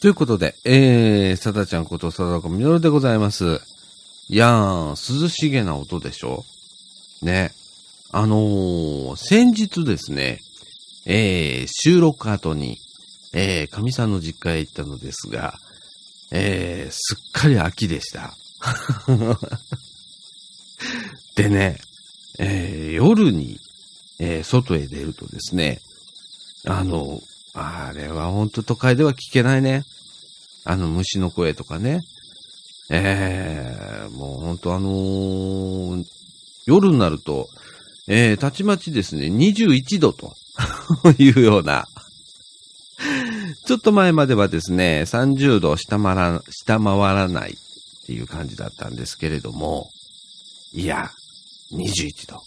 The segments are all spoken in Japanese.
ということで、えー、さだちゃんことさだこみのるでございます。いやー、涼しげな音でしょ？ね。あのー、先日ですね、えー、収録後に、えー、神さんの実家へ行ったのですが、えー、すっかり秋でした。でね、えー、夜に、えー、外へ出るとですね、あの、あれは本当都会では聞けないね。あの虫の声とかね。ええもう本当あのー夜になると、えーたちまちですね、21度と いうような。ちょっと前まではですね、30度下回ら下回らないっていう感じだったんですけれども、いや、21度。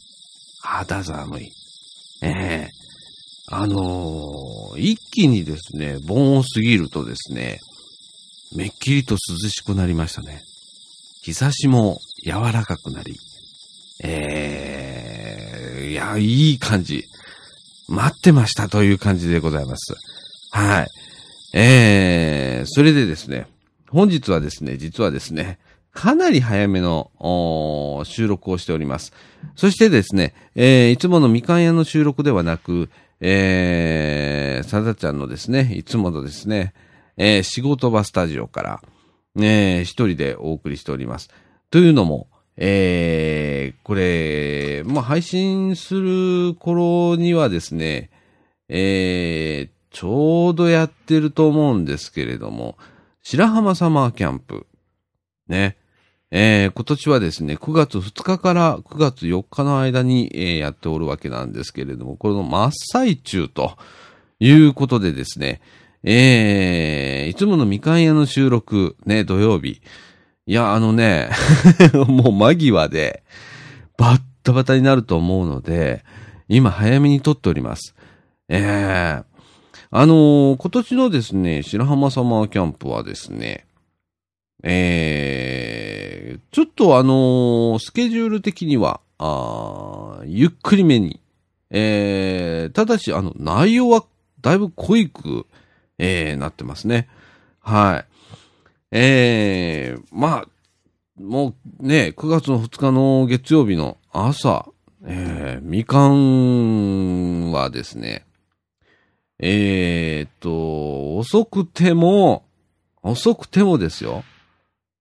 肌寒い。ええあのー一気にですね、盆を過ぎるとですね、めっきりと涼しくなりましたね。日差しも柔らかくなり、えー、いや、いい感じ。待ってましたという感じでございます。はい。えー、それでですね、本日はですね、実はですね、かなり早めの収録をしております。そしてですね、えーいつものみかん屋の収録ではなく、えー、さだちゃんのですね、いつものですね、えー仕事場スタジオから、ね、一人でお送りしております。というのも、えー、これ、まあ、配信する頃にはですね、えー、ちょうどやってると思うんですけれども、白浜サマーキャンプ、ね、えー今年はですね、9月2日から9月4日の間に、えーやっておるわけなんですけれども、これの真っ最中ということでですね、えーいつものみかん屋の収録、ね、土曜日。いや、あのね、もう間際で、バッタバタになると思うので、今早めに撮っております。ええあのー今年のですね、白浜サマーキャンプはですね、えー、ちょっとあのースケジュール的には、あゆっくりめに、えー、ただし、あの、内容はだいぶ濃いく、えー、なってますね。はい。えー、まあ、もうね、9月の2日の月曜日の朝、えー、みかんはですね、えーっと、遅くても、遅くてもですよ。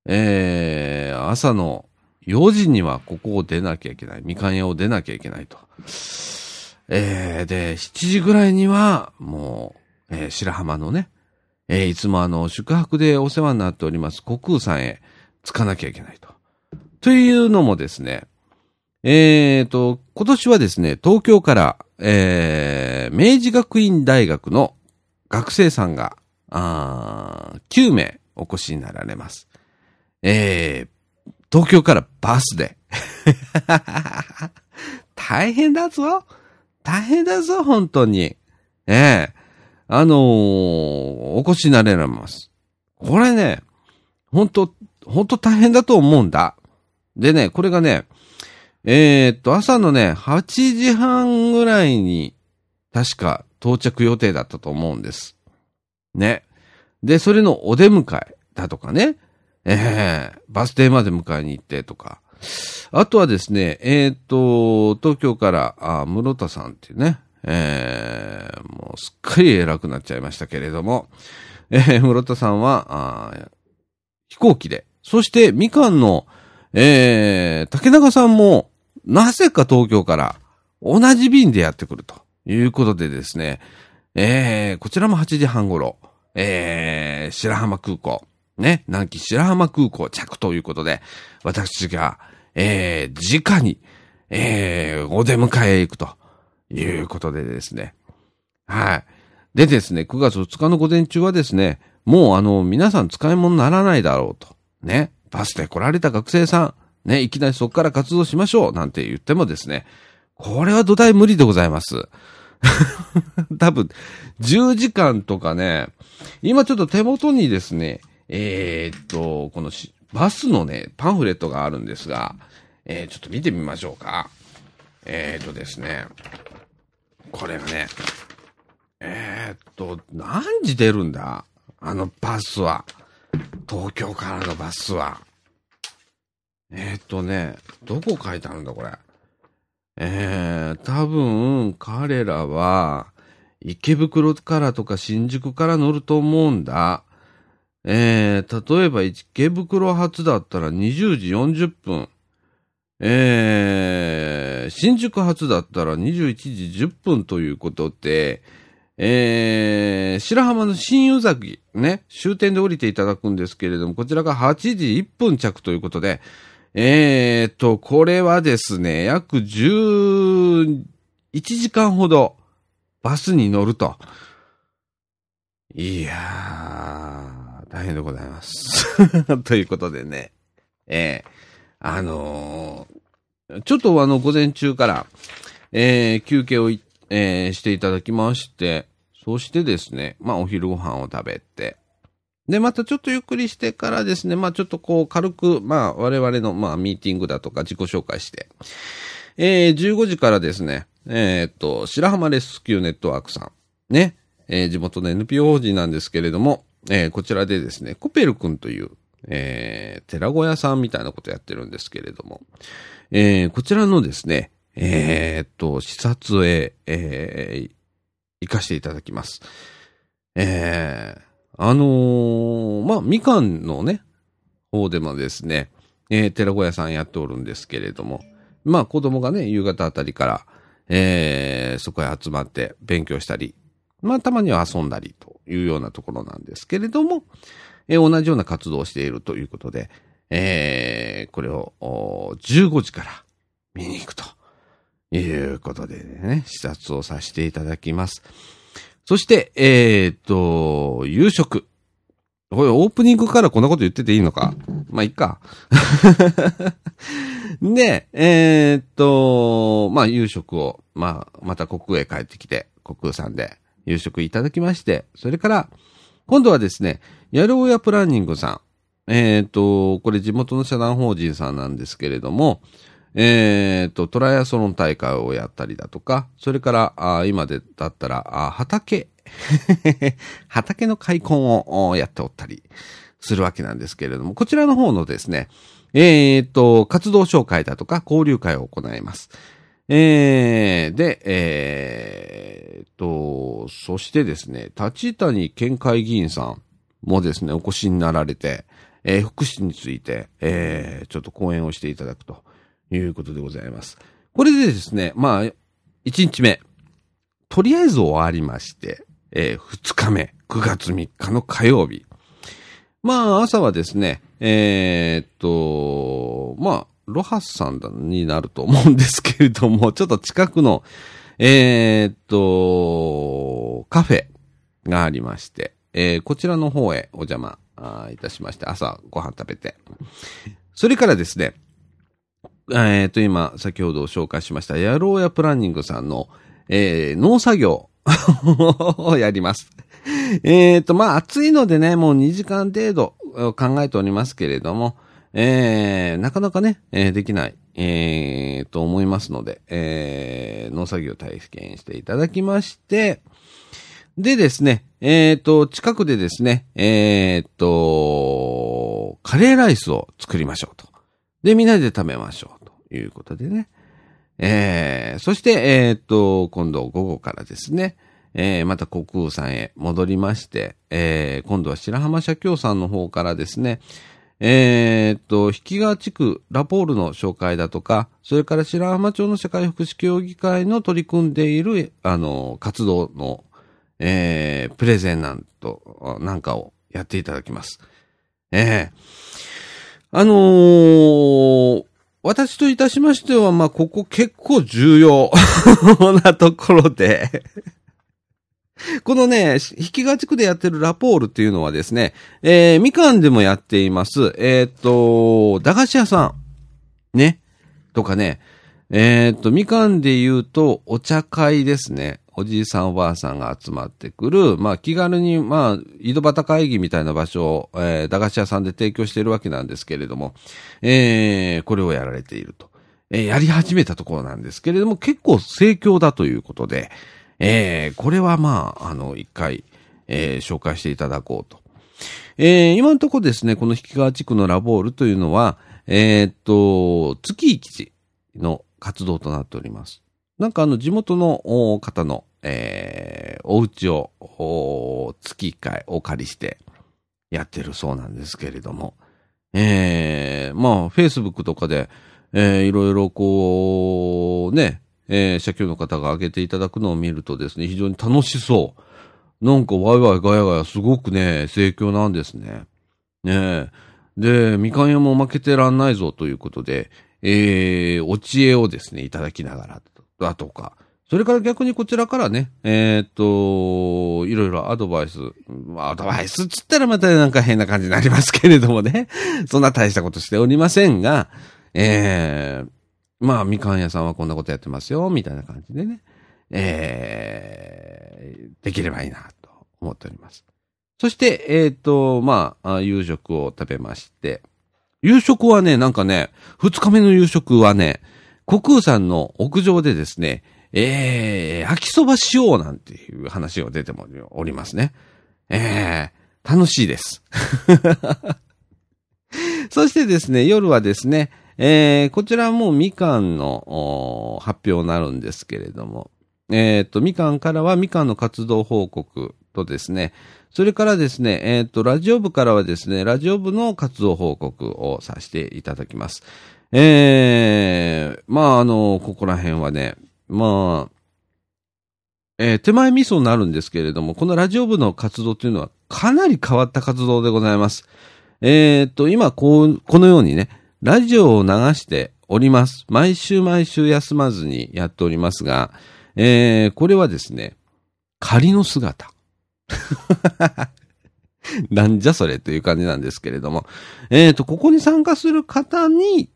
えー、朝の4時にはここを出なきゃいけない。みかん屋を出なきゃいけないと。えー、で、7時ぐらいには、もう、えー白浜のね、えーいつもあの、宿泊でお世話になっております、国空さんへ着かなきゃいけないと。というのもですね、えーと、今年はですね、東京から、えー、明治学院大学の学生さんが、あ9名お越しになられます。えー、東京からバスで。大変だぞ大変だぞ、本当に。ええあのーお越しになれられます。これね、本当本当大変だと思うんだ。でね、これがね、えーっと、朝のね、8時半ぐらいに、確か到着予定だったと思うんです。ね。で、それのお出迎えだとかね。ええバス停まで迎えに行ってとか。あとはですね、えーと、東京から、あ室田さんっていうね、ええもうすっかり偉くなっちゃいましたけれども、えー、室田さんは、あ飛行機で、そしてみかんの、えー、竹中さんも、なぜか東京から同じ便でやってくるということでですね、えー、こちらも8時半頃、えー、白浜空港、ね、南紀白浜空港着ということで、私が、えー、直に、えー、お出迎えへ行くということでですね。はい。でですね、9月2日の午前中はですね、もうあの、皆さん使い物にならないだろうと。ね。バスで来られた学生さん、ね、いきなりそこから活動しましょう、なんて言ってもですね、これは土台無理でございます。多分、10時間とかね、今ちょっと手元にですね、えーっと、このしバスのね、パンフレットがあるんですが、えー、ちょっと見てみましょうか。えーっとですね、これがね、えーっと、何時出るんだ？あのバスは。東京からのバスは。えー、っとね、どこ書いてあるんだ、これ？えー、多分、彼らは、池袋からとか新宿から乗ると思うんだ。えー、例えば池袋発だったら20時40分。えー、新宿発だったら21時10分ということで、えー、白浜の新湯崎、ね、終点で降りていただくんですけれども、こちらが8時1分着ということで、えーと、これはですね、約11時間ほどバスに乗ると。いやー、大変でございます。ということでね、えー、あのー、ちょっとあの、午前中から、えー、休憩をい、えー、していただきまして、そしてですね、まあ、お昼ご飯を食べて、で、またちょっとゆっくりしてからですね、まあ、ちょっとこう、軽く、まあ、我々の、まあ、ミーティングだとか自己紹介して、えー、15時からですね、えー、っと、白浜レスキューネットワークさん、ね、えー、地元の NPO 法人なんですけれども、えー、こちらでですね、コペル君という、えー、寺子屋さんみたいなことやってるんですけれども、えー、こちらのですね、えー、っと、視察へ、えー、行かせていただきます。えー、あのー、まあ、みかんのね、方でもですね、えー、寺子屋さんやっておるんですけれども、まあ、子供がね、夕方あたりから、えー、そこへ集まって勉強したり、まあ、たまには遊んだりというようなところなんですけれども、えー、同じような活動をしているということで、えー、これを15時から見に行くということでね、視察をさせていただきます。そして、えー、っと、夕食。これオープニングからこんなこと言ってていいのか？まあ、いっか。で、えー、っと、まあ、夕食を、まあ、また国空へ帰ってきて、国空さんで夕食いただきまして、それから、今度はですね、やろうやプランニングさん。えっ、ー、と、これ地元の社団法人さんなんですけれども、えっ、ー、と、トライアソロン大会をやったりだとか、それから、あ今でだったら、あ畑、畑の開墾をやっておったりするわけなんですけれども、こちらの方のですね、えっ、ー、と、活動紹介だとか交流会を行います。えー、で、えー、と、そしてですね、立谷県会議員さんもですね、お越しになられて、えー、福祉について、えー、ちょっと講演をしていただくということでございます。これでですね、まあ、1日目、とりあえず終わりまして、えー、2日目、9月3日の火曜日。まあ、朝はですね、えー、っと、まあ、ロハスさんになると思うんですけれども、ちょっと近くの、えー、っと、カフェがありまして、えー、こちらの方へお邪魔いたしまして、朝ご飯食べて。それからですね、えー、っと、今、先ほど紹介しました、やろうやプランニングさんの、えー、農作業 をやります。えっと、まあ、暑いのでね、もう2時間程度考えておりますけれども、えー、なかなかね、えー、できない、えー、と思いますので、えー、農作業体験していただきまして、でですね、えっ、ー、と、近くでですね、えっ、ー、と、カレーライスを作りましょうと。で、みんなで食べましょうということでね。えー、そして、えっ、ー、と、今度午後からですね、えー、また国空さんへ戻りまして、えー、今度は白浜社協さんの方からですね、えー、っと、引川地区ラポールの紹介だとか、それから白浜町の社会福祉協議会の取り組んでいる、あの、活動の、えー、プレゼンなんと、なんかをやっていただきます。ええー、あのー、私といたしましては、まあ、ここ結構重要なところで このね、引きが地区でやってるラポールっていうのはですね、えー、みかんでもやっています。えー、っと、駄菓子屋さん。ね。とかね。えー、っと、みかんで言うと、お茶会ですね。おじいさんおばあさんが集まってくる、まあ気軽に、まあ、井戸端会議みたいな場所を、えー、駄菓子屋さんで提供しているわけなんですけれども、えー、これをやられていると。えー、やり始めたところなんですけれども、結構盛況だということで、えー、これはまあ、あの、一回、えー、紹介していただこうとえー、今のところですね、この引川地区のラボールというのは、えー、っと、月一の活動となっております。なんかあの、地元の方の、えー、お家を、月一回お借りしてやってるそうなんですけれども、えー、まあ、Facebook とかで、えー、いろいろこう、ね、えー、社協の方が挙げていただくのを見るとですね、非常に楽しそう。なんかワイワイガヤガヤすごくね、盛況なんですね。ねで、みかん屋も負けてらんないぞということで、えー、お知恵をですね、いただきながら、だとか、それから逆にこちらからね、えー、っと、いろいろアドバイス、アドバイスっつったらまたなんか変な感じになりますけれどもね、そんな大したことしておりませんが、えー、まあ、みかん屋さんはこんなことやってますよ、みたいな感じでね、えー、できればいいな、と思っております。そして、えっ、と、まあ、夕食を食べまして、夕食はね、なんかね、二日目の夕食はね、国空さんの屋上でですね、えー、焼きそばしようなんていう話が出ておりますね。えー、楽しいです。そしてですね、夜はですね、えー、こちらもみかんの発表になるんですけれども、えっ、ー、と、みかんからはみかんの活動報告とですね、それからですね、えっ、ー、と、ラジオ部からはですね、ラジオ部の活動報告をさせていただきます。えー、まあ、あの、ここら辺はね、まあ、えー、手前味噌になるんですけれども、このラジオ部の活動というのはかなり変わった活動でございます。えー、と、今、こう、このようにね、ラジオを流しております。毎週毎週休まずにやっておりますが、えー、これはですね、仮の姿。なんじゃそれという感じなんですけれども、えっ、と、ここに参加する方に、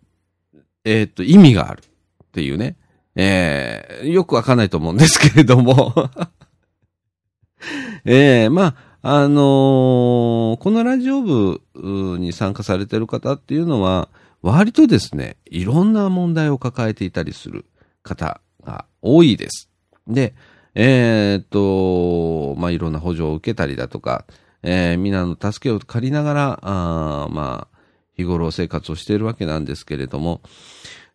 えっ、と、意味があるっていうね。えー、よくわかんないと思うんですけれども えー、まあ、あのー、このラジオ部に参加されてる方っていうのは、割とですね、いろんな問題を抱えていたりする方が多いです。で、えー、っと、まあ、いろんな補助を受けたりだとか、えー、皆の助けを借りながら、あまあ、日頃生活をしているわけなんですけれども、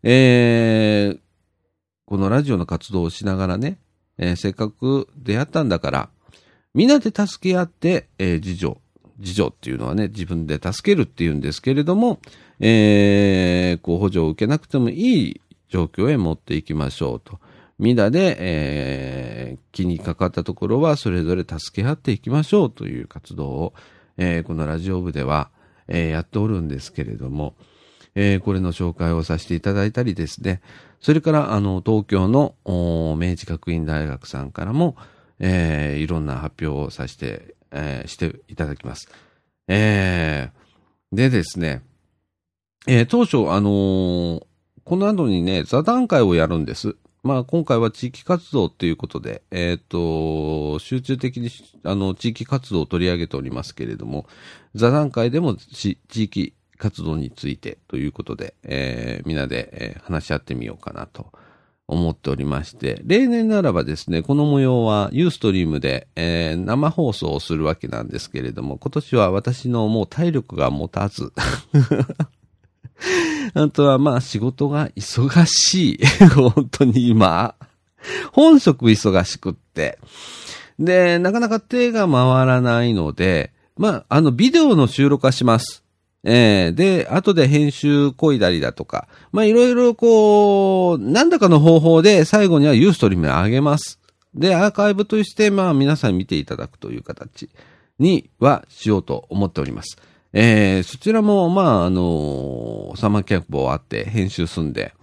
えー、このラジオの活動をしながらね、えー、せっかく出会ったんだから、みんなで助け合って、えー、自助。自助っていうのはね、自分で助けるっていうんですけれども、えー、こう補助を受けなくてもいい状況へ持っていきましょうと。みんなで、えー、気にかかったところはそれぞれ助け合っていきましょうという活動を、えー、このラジオ部では、えー、やっておるんですけれども、えー、これの紹介をさせていただいたりですね、それから、あの、東京の明治学院大学さんからも、えー、いろんな発表をさせて、えー、していただきます。えー、でですね、えー、当初、あのー、この後にね、座談会をやるんです。まあ、今回は地域活動っていうことで、えっ、ー、と、集中的に、あの、地域活動を取り上げておりますけれども、座談会でも地域活動についてということで、えー、みんなで、えー、話し合ってみようかなと思っておりまして、例年ならばですね、この模様はユーストリームで、えー、生放送をするわけなんですけれども、今年は私のもう体力が持たず、あとはまあ仕事が忙しい。本当に今。本職忙しくって。で、なかなか手が回らないので、まあ、あの、ビデオの収録はします。えー、で、後で編集こいだりだとか、まあ、いろいろこう、何らかの方法で最後にはユーストリームに上げます。で、アーカイブとして、まあ、皆さん見ていただくという形にはしようと思っております。えー、そちらも、まあ、あのー、サマーキャンプ終わって編集済んで、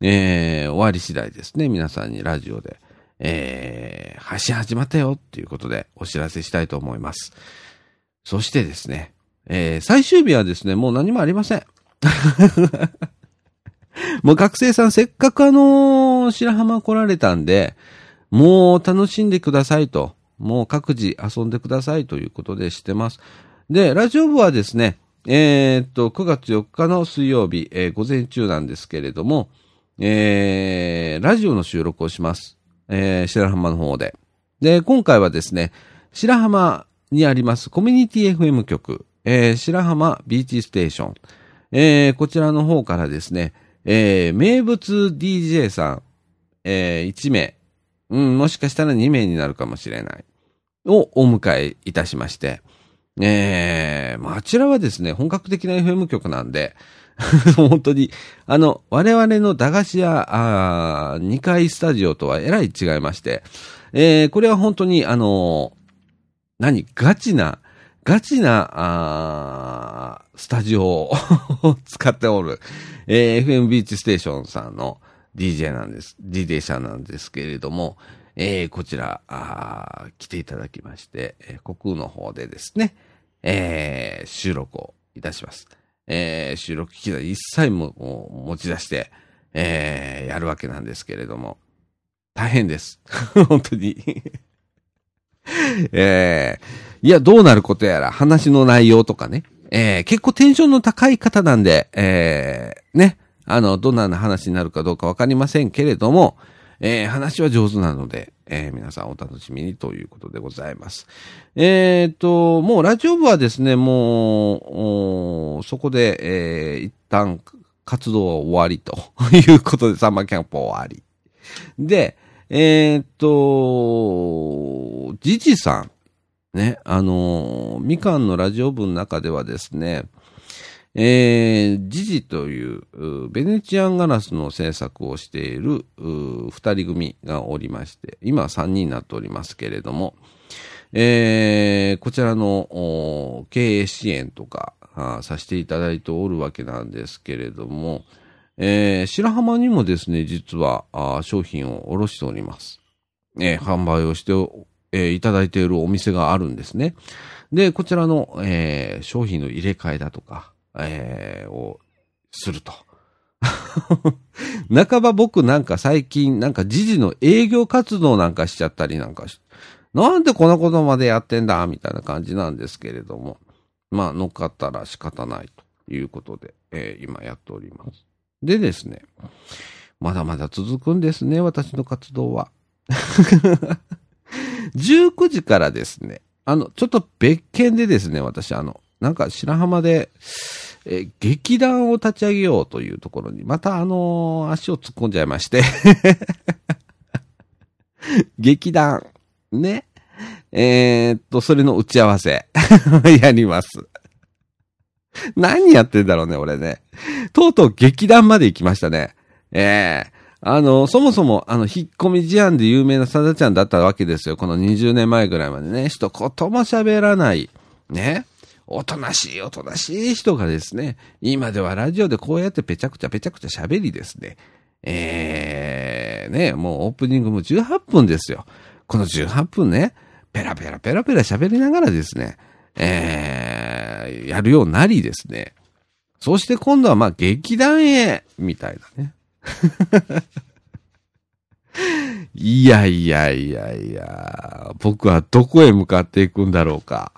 えー、終わり次第ですね、皆さんにラジオで、えー、配信始まったよっていうことでお知らせしたいと思います。そしてですね、えー、最終日はですね、もう何もありません。もう学生さんせっかくあのー、白浜来られたんで、もう楽しんでくださいと。もう各自遊んでくださいということでしてます。で、ラジオ部はですね、えー、っと、9月4日の水曜日、えー、午前中なんですけれども、えー、ラジオの収録をします。えー、白浜の方で。で、今回はですね、白浜にありますコミュニティ FM 局えー、白浜ビーチステーション、えー、こちらの方からですね、えー、名物 DJ さん、えー、1名、うん、もしかしたら2名になるかもしれない、をお迎えいたしまして、え。ー、まあ、あちらはですね、本格的な FM 局なんで、本当に、あの、我々の駄菓子屋、あ2階スタジオとはえらい違いまして、えー、これは本当に、あの何、ガチな、ガチな、あスタジオを 使っておる、えー、FM ビーチステーションさんの DJ なんです、DJ 社なんですけれども、えー、こちら、あ来ていただきまして、えー、国空の方でですね、えー、収録をいたします。えー、収録機材一切も持ち出して、えー、やるわけなんですけれども、大変です。本当に えー、いや、どうなることやら、話の内容とかね、えー、結構テンションの高い方なんで、えー、ね、あの、どんな話になるかどうかわかりませんけれども、えー、話は上手なので、えー、皆さんお楽しみにということでございます。えっ、と、もうラジオ部はですね、もう、そこで、え、一旦活動は終わりということで、サンマーキャンプ終わり。で、えっ、と、ジジさん、ね、あの、みかんのラジオ部の中ではですね、えー、ジジという、ベネチアンガラスの制作をしている、二人組がおりまして、今は三人になっておりますけれども、えー、こちらの経営支援とかさせていただいておるわけなんですけれども、えー、白浜にもですね、実は商品を卸しております。えー、販売をして、えー、いただいているお店があるんですね。で、こちらの、えー、商品の入れ替えだとか、えー、をすると。半ば僕なんか最近なんか時事の営業活動なんかしちゃったりなんかし、なんでこんなことまでやってんだみたいな感じなんですけれども。まあ乗っかったら仕方ないということで、えー、今やっております。でですね、まだまだ続くんですね、私の活動は。19時からですね、あの、ちょっと別件でですね、私あの、なんか白浜で、え劇団を立ち上げようというところに、またあのー、足を突っ込んじゃいまして 劇団、ね。えー、っと、それの打ち合わせ やります。何やってんだろうね、俺ね。とうとう劇団まで行きましたね。ええー、あの、そもそも、あの、引っ込み思案で有名なさだちゃんだったわけですよ。この20年前ぐらいまでね。一言も喋らない。ね。おとなしい、おとなしい人がですね、今ではラジオでこうやってぺちゃくちゃぺちゃくちゃ喋りですね。えー、ね、もうオープニングも18分ですよ。この18分ね、ペラペラペラペラ喋りながらですね、えー、やるようになりですね。そして今度はまあ劇団へ、みたいなね。いやいやいやいや、僕はどこへ向かっていくんだろうか。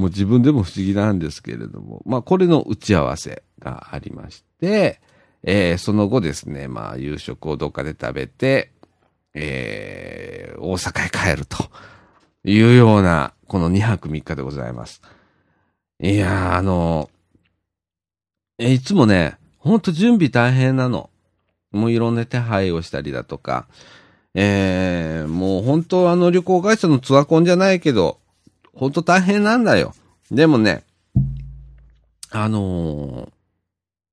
もう自分でも不思議なんですけれども、まあこれの打ち合わせがありまして、えー、その後ですね、まあ夕食をどっかで食べて、えー、大阪へ帰るというような、この2泊3日でございます。いやー、あの、え、いつもね、ほんと準備大変なの。もういろんな手配をしたりだとか、えー、もう本当あの旅行会社のツアコンじゃないけど、ほんと大変なんだよ。でもね、あのー、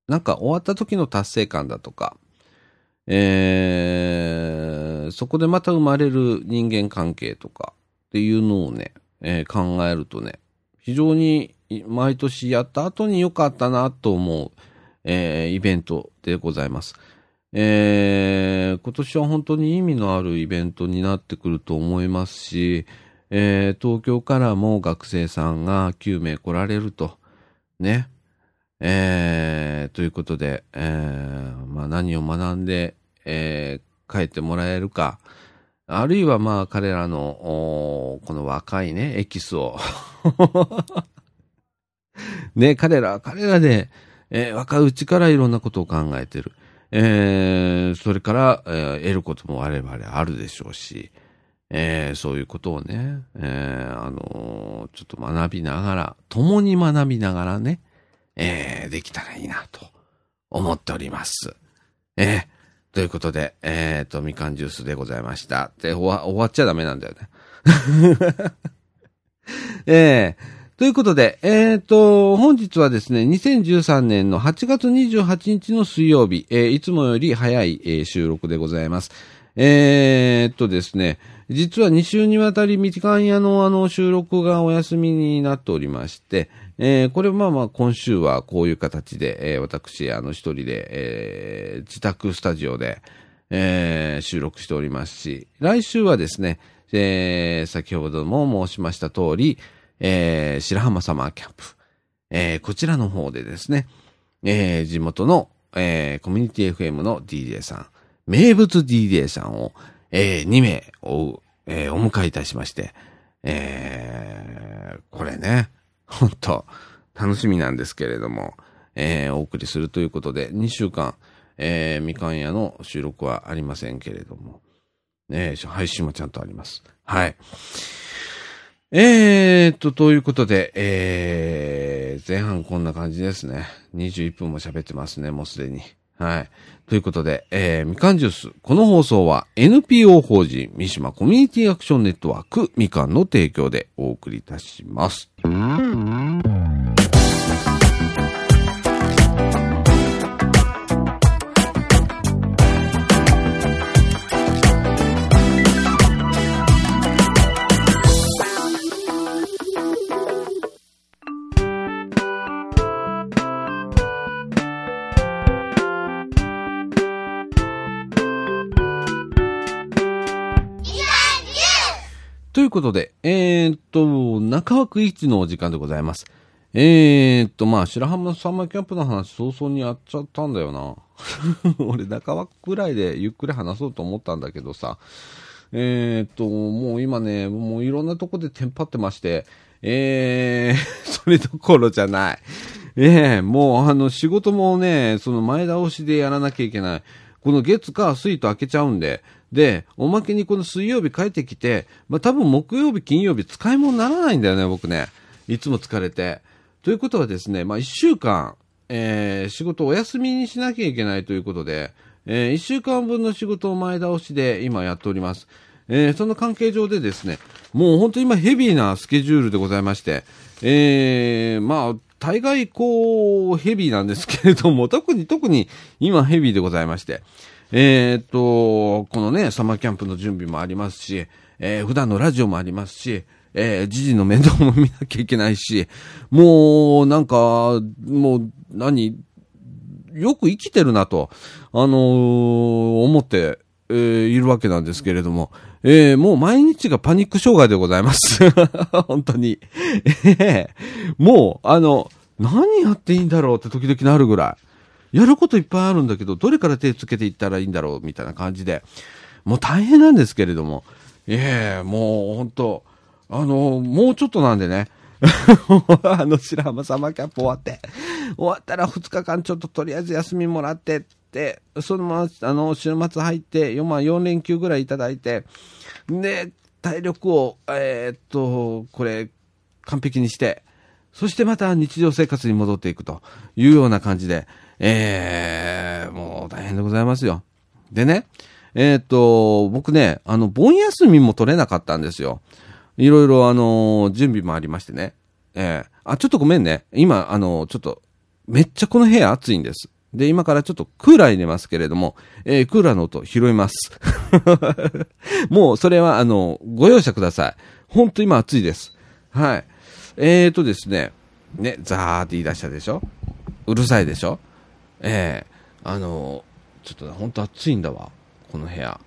なんか終わった時の達成感だとか、えー、そこでまた生まれる人間関係とかっていうのをね、えー、考えるとね、非常に毎年やった後に良かったなと思う、えー、イベントでございます。えー、今年は本当に意味のあるイベントになってくると思いますし、えー、東京からも学生さんが9名来られると。ね。えー、ということで、えー、まあ何を学んで、えー、帰ってもらえるか。あるいはまあ彼らの、この若いね、エキスを ね、彼ら、彼らで、えー、若いうちからいろんなことを考えてる。えー、それから、えー、得ることも我々あるでしょうし、えー、そういうことをね、えー、あのの、ちょっと学びながら、共に学びながらね、えー、できたらいいなと思っております。えー、ということで、えっ、と、みかんジュースでございました。で、終わ、終わっちゃダメなんだよね。えーということで、えっ、と、本日はですね、2013年の8月28日の水曜日、えー、いつもより早い、えー、収録でございます。えー、っとですね、実は2週にわたりみかん屋のあの収録がお休みになっておりまして、えー、これまあまあ今週はこういう形で、えー、私あの一人で、えー、自宅スタジオで、えー、収録しておりますし、来週はですね、えー、先ほども申しました通り、えー、白浜サマーキャンプ。えー、こちらの方でですね、えー、地元の、えー、コミュニティ FM の DJ さん、名物 DJ さんを、えー、2名お、えー、お迎えいたしまして、えー、これね、ほんと、楽しみなんですけれども、えー、お送りするということで、2週間、えー、みかん屋の収録はありませんけれども、ね、配信もちゃんとあります。はい。えーと、ということで、えー、前半こんな感じですね。21分も喋ってますね、もうすでに。はい。ということで、えー、みかんジュース。この放送は NPO 法人三島コミュニティアクションネットワークみかんの提供でお送りいたします。ということで、えー、っと、中枠一のお時間でございます。えー、っと、まあ、白浜サンマーキャンプの話早々にやっちゃったんだよな。俺、中枠ぐらいでゆっくり話そうと思ったんだけどさ。えー、っと、もう今ね、もういろんなとこでテンパってまして、えー、それどころじゃない。ええー、もうあの仕事もね、その前倒しでやらなきゃいけない。この月か水と開けちゃうんで、で、おまけにこの水曜日帰ってきて、まあ、多分木曜日、金曜日使い物にならないんだよね、僕ね。いつも疲れて。ということはですね、まあ、一週間、えー、仕事お休みにしなきゃいけないということで、えー、一週間分の仕事を前倒しで今やっております。えー、その関係上でですね、もう本当今ヘビーなスケジュールでございまして、えー、まあ、大概こう、ヘビーなんですけれども、特に特に今ヘビーでございまして、えー、っと、このね、サマーキャンプの準備もありますし、えー、普段のラジオもありますし、えー、時事の面倒も見なきゃいけないし、もう、なんか、もう、何、よく生きてるなと、あのー、思って、えー、いるわけなんですけれども、えー、もう毎日がパニック障害でございます。本当に。えー、もう、あの、何やっていいんだろうって時々なるぐらい。やることいっぱいあるんだけど、どれから手つけていったらいいんだろうみたいな感じで、もう大変なんですけれども、ええもう本当あの、もうちょっとなんでね、あの、白浜サマーキャンプ終わって、終わったら2日間ちょっととりあえず休みもらってって、そのまま、あの、週末入って、4、まあ、4連休ぐらいいただいて、で、体力を、えー、っと、これ、完璧にして、そしてまた日常生活に戻っていくというような感じで、えー、もう大変でございますよ。でね、えー、っと、僕ね、あの、盆休みも取れなかったんですよ。いろいろ、あの、準備もありましてね。えー、あ、ちょっとごめんね。今、あの、ちょっと、めっちゃこの部屋暑いんです。で、今からちょっとクーラー入れますけれども、えー、クーラーの音拾います。もう、それは、あの、ご容赦ください。ほんと今暑いです。はい。えーとですね、ね、ザーって言い出したでしょ？うるさいでしょ？ええー、あの、ちょっとね、ほんと暑いんだわ、この部屋。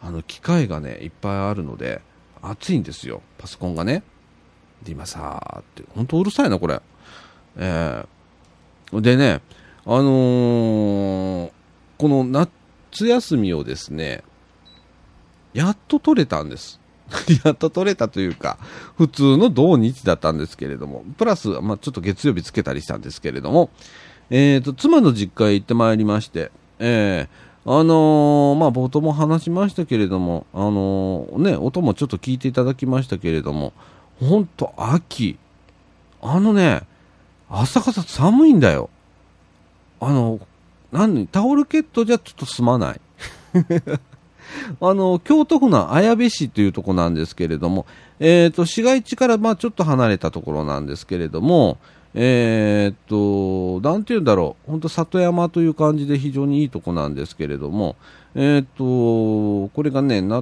あの、機械がね、いっぱいあるので、暑いんですよ、パソコンがね。で、今さーって、ほんとうるさいな、これ。ええー、でね、あのー、この夏休みをですね、やっと取れたんです。やっと取れたというか、普通の土日だったんですけれども、プラス、まあ、ちょっと月曜日つけたりしたんですけれども、えっ、ー、と、妻の実家へ行ってまいりまして、えー、あのー、まあ、冒頭も話しましたけれども、あのー、ね、音もちょっと聞いていただきましたけれども、ほんと秋。あのね、朝方寒いんだよ。あの、何、タオルケットじゃちょっと済まない。あの、京都府の綾部市というとこなんですけれども、えっ、ー、と、市街地からまあちょっと離れたところなんですけれども、えっ、と、なんて言うんだろう、本当里山という感じで非常にいいとこなんですけれども、えっ、と、これがね、な、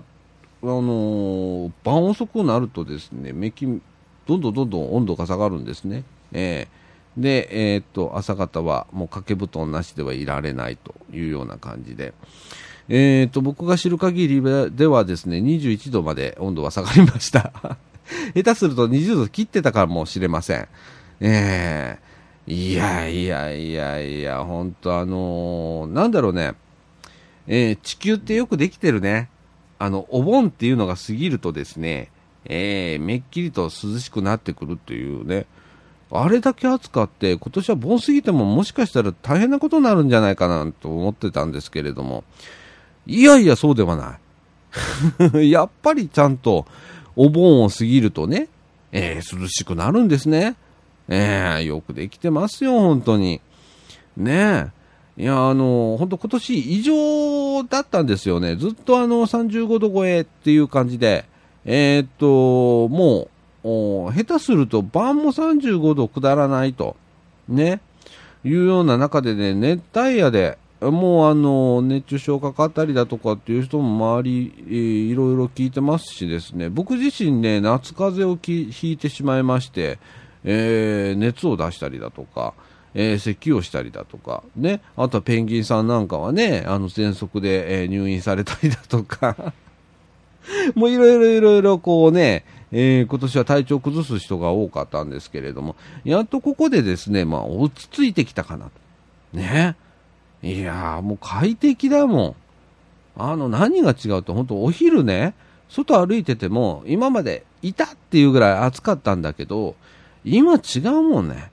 あの晩遅くなるとですね、めき、どんどんどんどん温度が下がるんですね。えー、で、えっ、と、朝方はもう掛け布団なしではいられないというような感じで、えーと、僕が知る限りではですね、21度まで温度は下がりました。下手すると20度切ってたかもしれません。えー、いやいやいやいや、本当あのー、なんだろうね、えー、地球ってよくできてるね。あの、お盆っていうのが過ぎるとですね、えー、めっきりと涼しくなってくるっていうね、あれだけ暑かって、今年は盆過ぎてももしかしたら大変なことになるんじゃないかなと思ってたんですけれども、いやいや、そうではない。やっぱりちゃんとお盆を過ぎるとね、えー、涼しくなるんですね。えー、よくできてますよ、本当に。ねえ。いや、あの、本当今年異常だったんですよね。ずっとあの、35度超えっていう感じで、えー、っと、もう、下手すると晩も35度下らないと、ね、いうような中でね、熱帯夜で、もうあの熱中症かかったりだとかっていう人も周り、いろいろ聞いてますしですね僕自身ね夏風邪をひいてしまいまして、えー、熱を出したりだとか、えー、咳をしたりだとか、ね、あとはペンギンさんなんかはねあの喘息で、えー、入院されたりだとか もういろいろいろいろこうね、えー、今年は体調崩す人が多かったんですけれどもやっとここでですね、まあ、落ち着いてきたかなと。ねいやー、もう快適だもん。あの、何が違うと、本当お昼ね、外歩いてても、今までいたっていうぐらい暑かったんだけど、今違うもんね。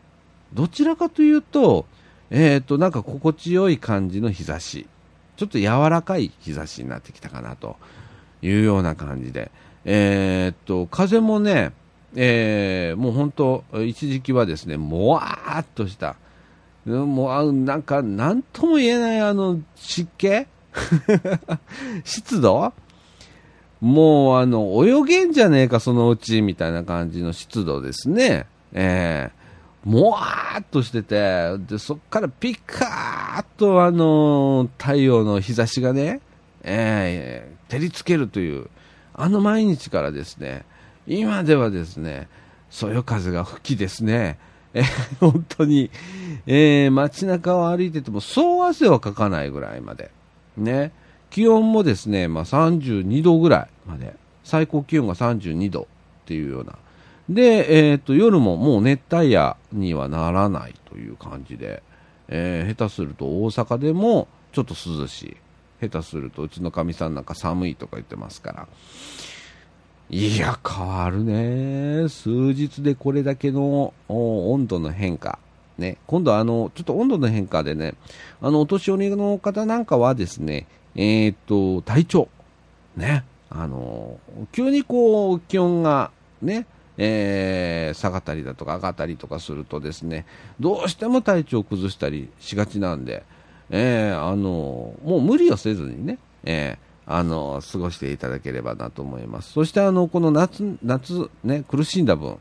どちらかというと、えっ、ー、と、なんか心地よい感じの日差し。ちょっと柔らかい日差しになってきたかなというような感じで。えっ、と、風もね、えー、もう本当、一時期はですね、もわーっとした、もう、なんか、なんとも言えない、あの、湿気？湿度？もう、あの、泳げんじゃねえか、そのうち、みたいな感じの湿度ですね。えー、もわーっとしてて、で、そっからピカーッと、あの、太陽の日差しがね、えー、照りつけるという、あの毎日からですね、今ではですね、そよ風が吹きですね、え本当に、えー、街中を歩いてても、そう汗はかかないぐらいまで。ね。気温もですね、まあ、32度ぐらいまで。最高気温が32度っていうような。で、えっ、ー、と、夜ももう熱帯夜にはならないという感じで、えー、下手すると大阪でもちょっと涼しい。下手するとうちのかみさんなんか寒いとか言ってますから。いや、変わるね。数日でこれだけの温度の変化。ね、今度あの、ちょっと温度の変化でね、あの、お年寄りの方なんかはですね、えー、っと、体調。ね。あの、急にこう、気温がね、えー、下がったりだとか上がったりとかするとですね、どうしても体調を崩したりしがちなんで、えー、あの、もう無理をせずにね、えー、あの、過ごしていただければなと思います。そしてあの、この夏、夏、ね、苦しんだ分、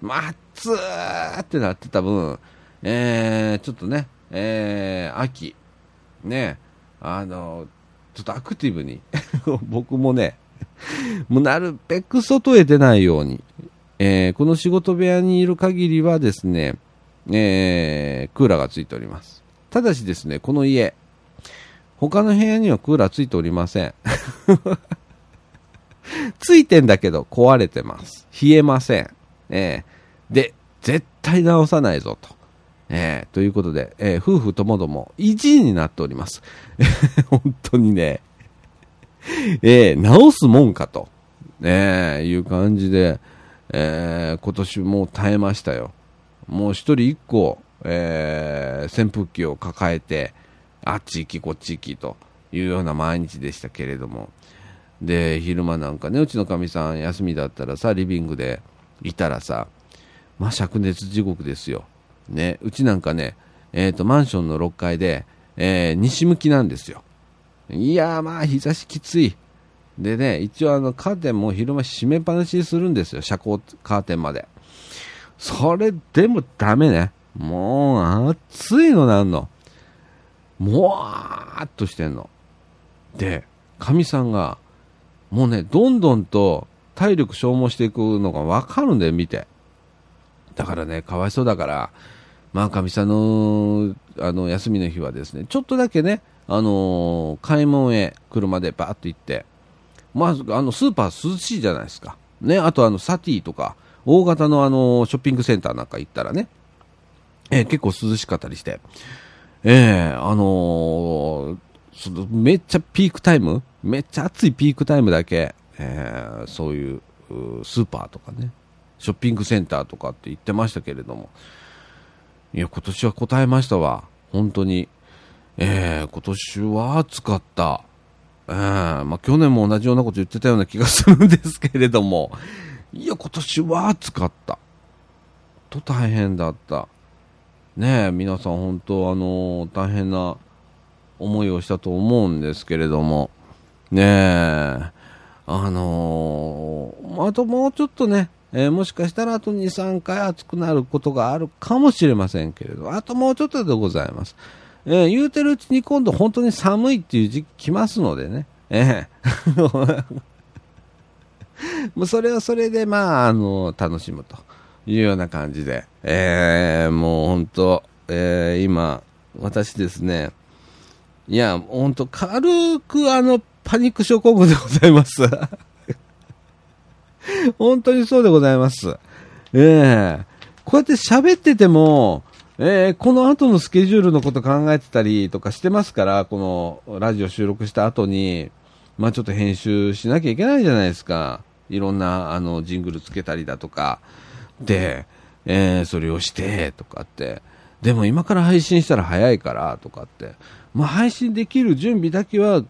まっつーってなってた分、えー、ちょっとね、えー、秋、ね、あの、ちょっとアクティブに 僕もね、もうなるべく外へ出ないように、えー、この仕事部屋にいる限りはですね、えー、クーラーがついております。ただしですね、この家、他の部屋にはクーラーついておりません。ついてんだけど壊れてます。冷えません。えー、で、絶対直さないぞと。えー、ということで、えー、夫婦ともども1位になっております。本当にね、えー、直すもんかと、ね、いう感じで、えー、今年もう耐えましたよ。もう一人一個、えー、扇風機を抱えて、あっち行きこっち行きというような毎日でしたけれどもで昼間なんかねうちのかみさん休みだったらさリビングで、いたらさ、まあ、灼熱地獄ですよ。ね、うちなんかね、え、ー、と、マンションの6階で、えー、西向きなんですよ。いやー、まあ、日差しきつい。でね、一応あの、カーテンも昼間閉めっぱなしにするんですよ。遮光カーテンまで。それでもダメね。もう、暑いのなんの。もわーっとしてんの。で、かみさんが、もうね、どんどんと体力消耗していくのがわかるんだよ、見て。だからね、かわいそうだから、まあ、かみさんの、あの、休みの日はですね、ちょっとだけね、あのー、買い物へ車でバーっと行って、まず、あの、スーパー涼しいじゃないですか。ね、あとあの、サティとか、大型のあの、ショッピングセンターなんか行ったらね、えー、結構涼しかったりして、えー、あのー、そのめっちゃピークタイムめっちゃ暑いピークタイムだけ、えー、そういうスーパーとかね、ショッピングセンターとかって言ってましたけれども、いや、今年は答えましたわ。本当に。えー、今年は暑かった。えー、まあ、去年も同じようなこと言ってたような気がするんですけれども、いや、今年は暑かった。と大変だった。ねえ、皆さん本当、あのー、大変な思いをしたと思うんですけれども、ねえ、あのー、あともうちょっとね、えー、もしかしたらあと2、3回暑くなることがあるかもしれませんけれど、あともうちょっとでございます。えー、言うてるうちに今度本当に寒いっていう時期来ますのでね、ええ もうそれはそれで、まあ、あの、楽しむというような感じで、えー、もう本当、えー、今、私ですね、いや、本当軽くあの、パニック症候群でございます。本当にそうでございます。ええー、こうやって喋ってても、えー、この後のスケジュールのこと考えてたりとかしてますから、このラジオ収録した後に、まあちょっと編集しなきゃいけないじゃないですか。いろんな、あの、ジングルつけたりだとか。で、えー、それをして、とかって。でも今から配信したら早いから、とかって。まあ配信できる準備だけは、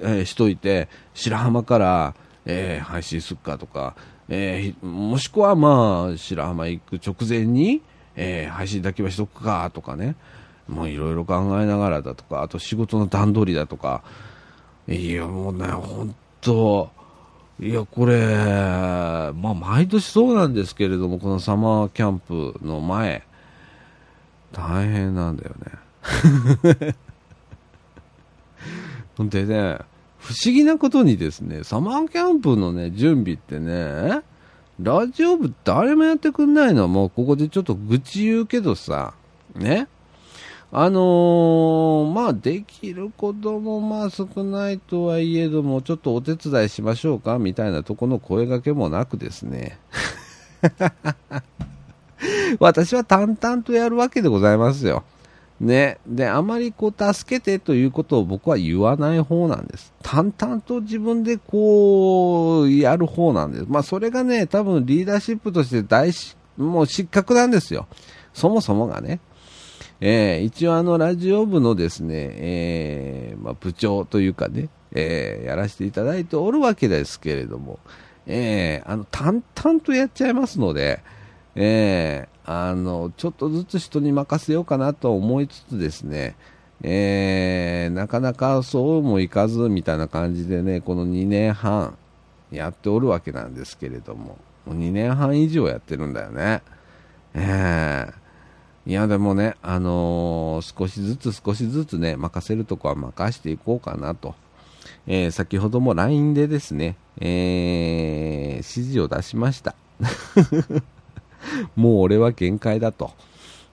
えー、しといて、白浜から、えー、配信すっかとか、えー、もしくはまあ、白浜行く直前に、えー、配信だけはしとくかとかね、もういろいろ考えながらだとか、あと仕事の段取りだとか、いや、もうね、本当いや、これ、まあ、毎年そうなんですけれども、このサマーキャンプの前、大変なんだよね。でね、不思議なことにですね、サマーキャンプのね、準備ってね、ラジオ部誰もやってくんないの？もうここでちょっと愚痴言うけどさ、ね？あのー、まあ、できることもまあ少ないとはいえども、ちょっとお手伝いしましょうか？みたいなとこの声掛けもなくですね。私は淡々とやるわけでございますよ。ね。で、あまりこう、助けてということを僕は言わない方なんです。淡々と自分でこう、やる方なんです。まあ、それがね、多分リーダーシップとして大し、もう失格なんですよ。そもそもがね。えー、一応あの、ラジオ部のですね、えー、まあ、部長というかね、えー、やらせていただいておるわけですけれども、えー、あの、淡々とやっちゃいますので、えー、あの、ちょっとずつ人に任せようかなと思いつつですね、えー、なかなかそうもいかずみたいな感じでね、この2年半やっておるわけなんですけれども、もう2年半以上やってるんだよね。えー、いや、でもね、あのー、少しずつ少しずつね、任せるとこは任していこうかなと。えー、先ほども LINE でですね、えー、指示を出しました。もう俺は限界だと。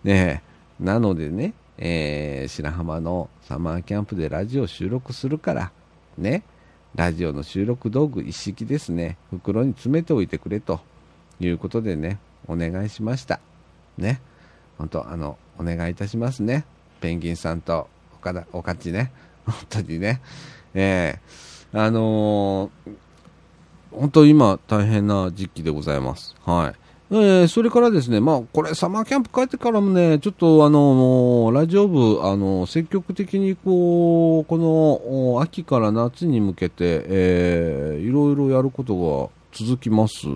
ねなのでね、えー、白浜のサマーキャンプでラジオ収録するから、ね、ラジオの収録道具一式ですね、袋に詰めておいてくれということでね、お願いしました。ね、本当あの、お願いいたしますね。ペンギンさんと岡田、おかちね、本当にね、えー、あのー、本当今大変な時期でございます。はい。えー、それからですね、まあ、これ、サマーキャンプ帰ってからもね、ちょっと、あの、ラジオ部、あの、積極的に、こう、この、秋から夏に向けて、えー、いろいろやることが続きます。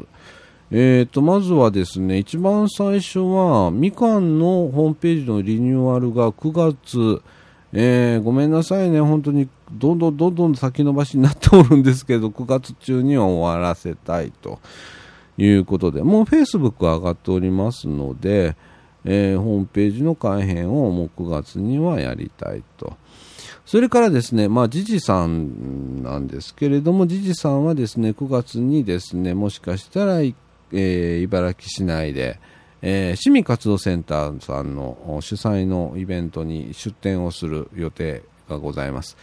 えーと、まずはですね、一番最初は、みかんのホームページのリニューアルが9月、えー、ごめんなさいね、本当にどんどんどんどん先延ばしになっておるんですけど、9月中には終わらせたいということで、もう Facebook 上がっておりますので、えー、ホームページの改編をもう9月にはやりたいと。それからですね、まあ、ジジさんなんですけれども、ジジさんはですね、9月にですね、もしかしたら、えー、茨城市内で、えー、市民活動センターさんの主催のイベントに出展をする予定がございます。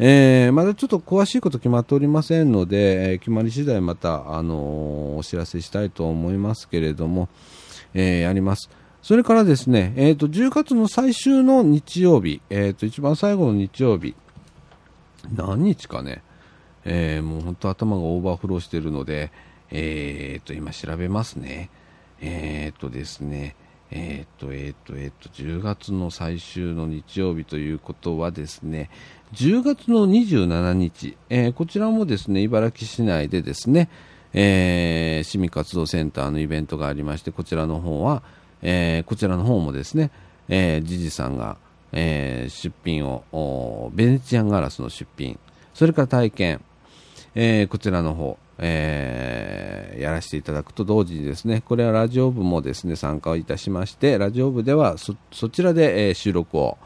えー、まだちょっと詳しいこと決まっておりませんので、えー、決まり次第また、あのー、お知らせしたいと思いますけれども、えやります。それからですね、えっ、と、10月の最終の日曜日、えっ、と、一番最後の日曜日、何日かね、えもう本当頭がオーバーフローしているので、えっ、と、今調べますね。えっ、とですね、えっ、と、えっ、と、えっ、と、10月の最終の日曜日ということはですね、10月の27日、えー、こちらもですね、茨城市内でですね、えー、市民活動センターのイベントがありまして、こちらの方は、えー、こちらの方もですね、えー、ジジさんが、えー、出品を、ベネチアンガラスの出品、それから体験、えー、こちらの方、えー、やらせていただくと同時にですね、これはラジオ部もですね、参加をいたしまして、ラジオ部ではそ、そちらで、えー、収録を、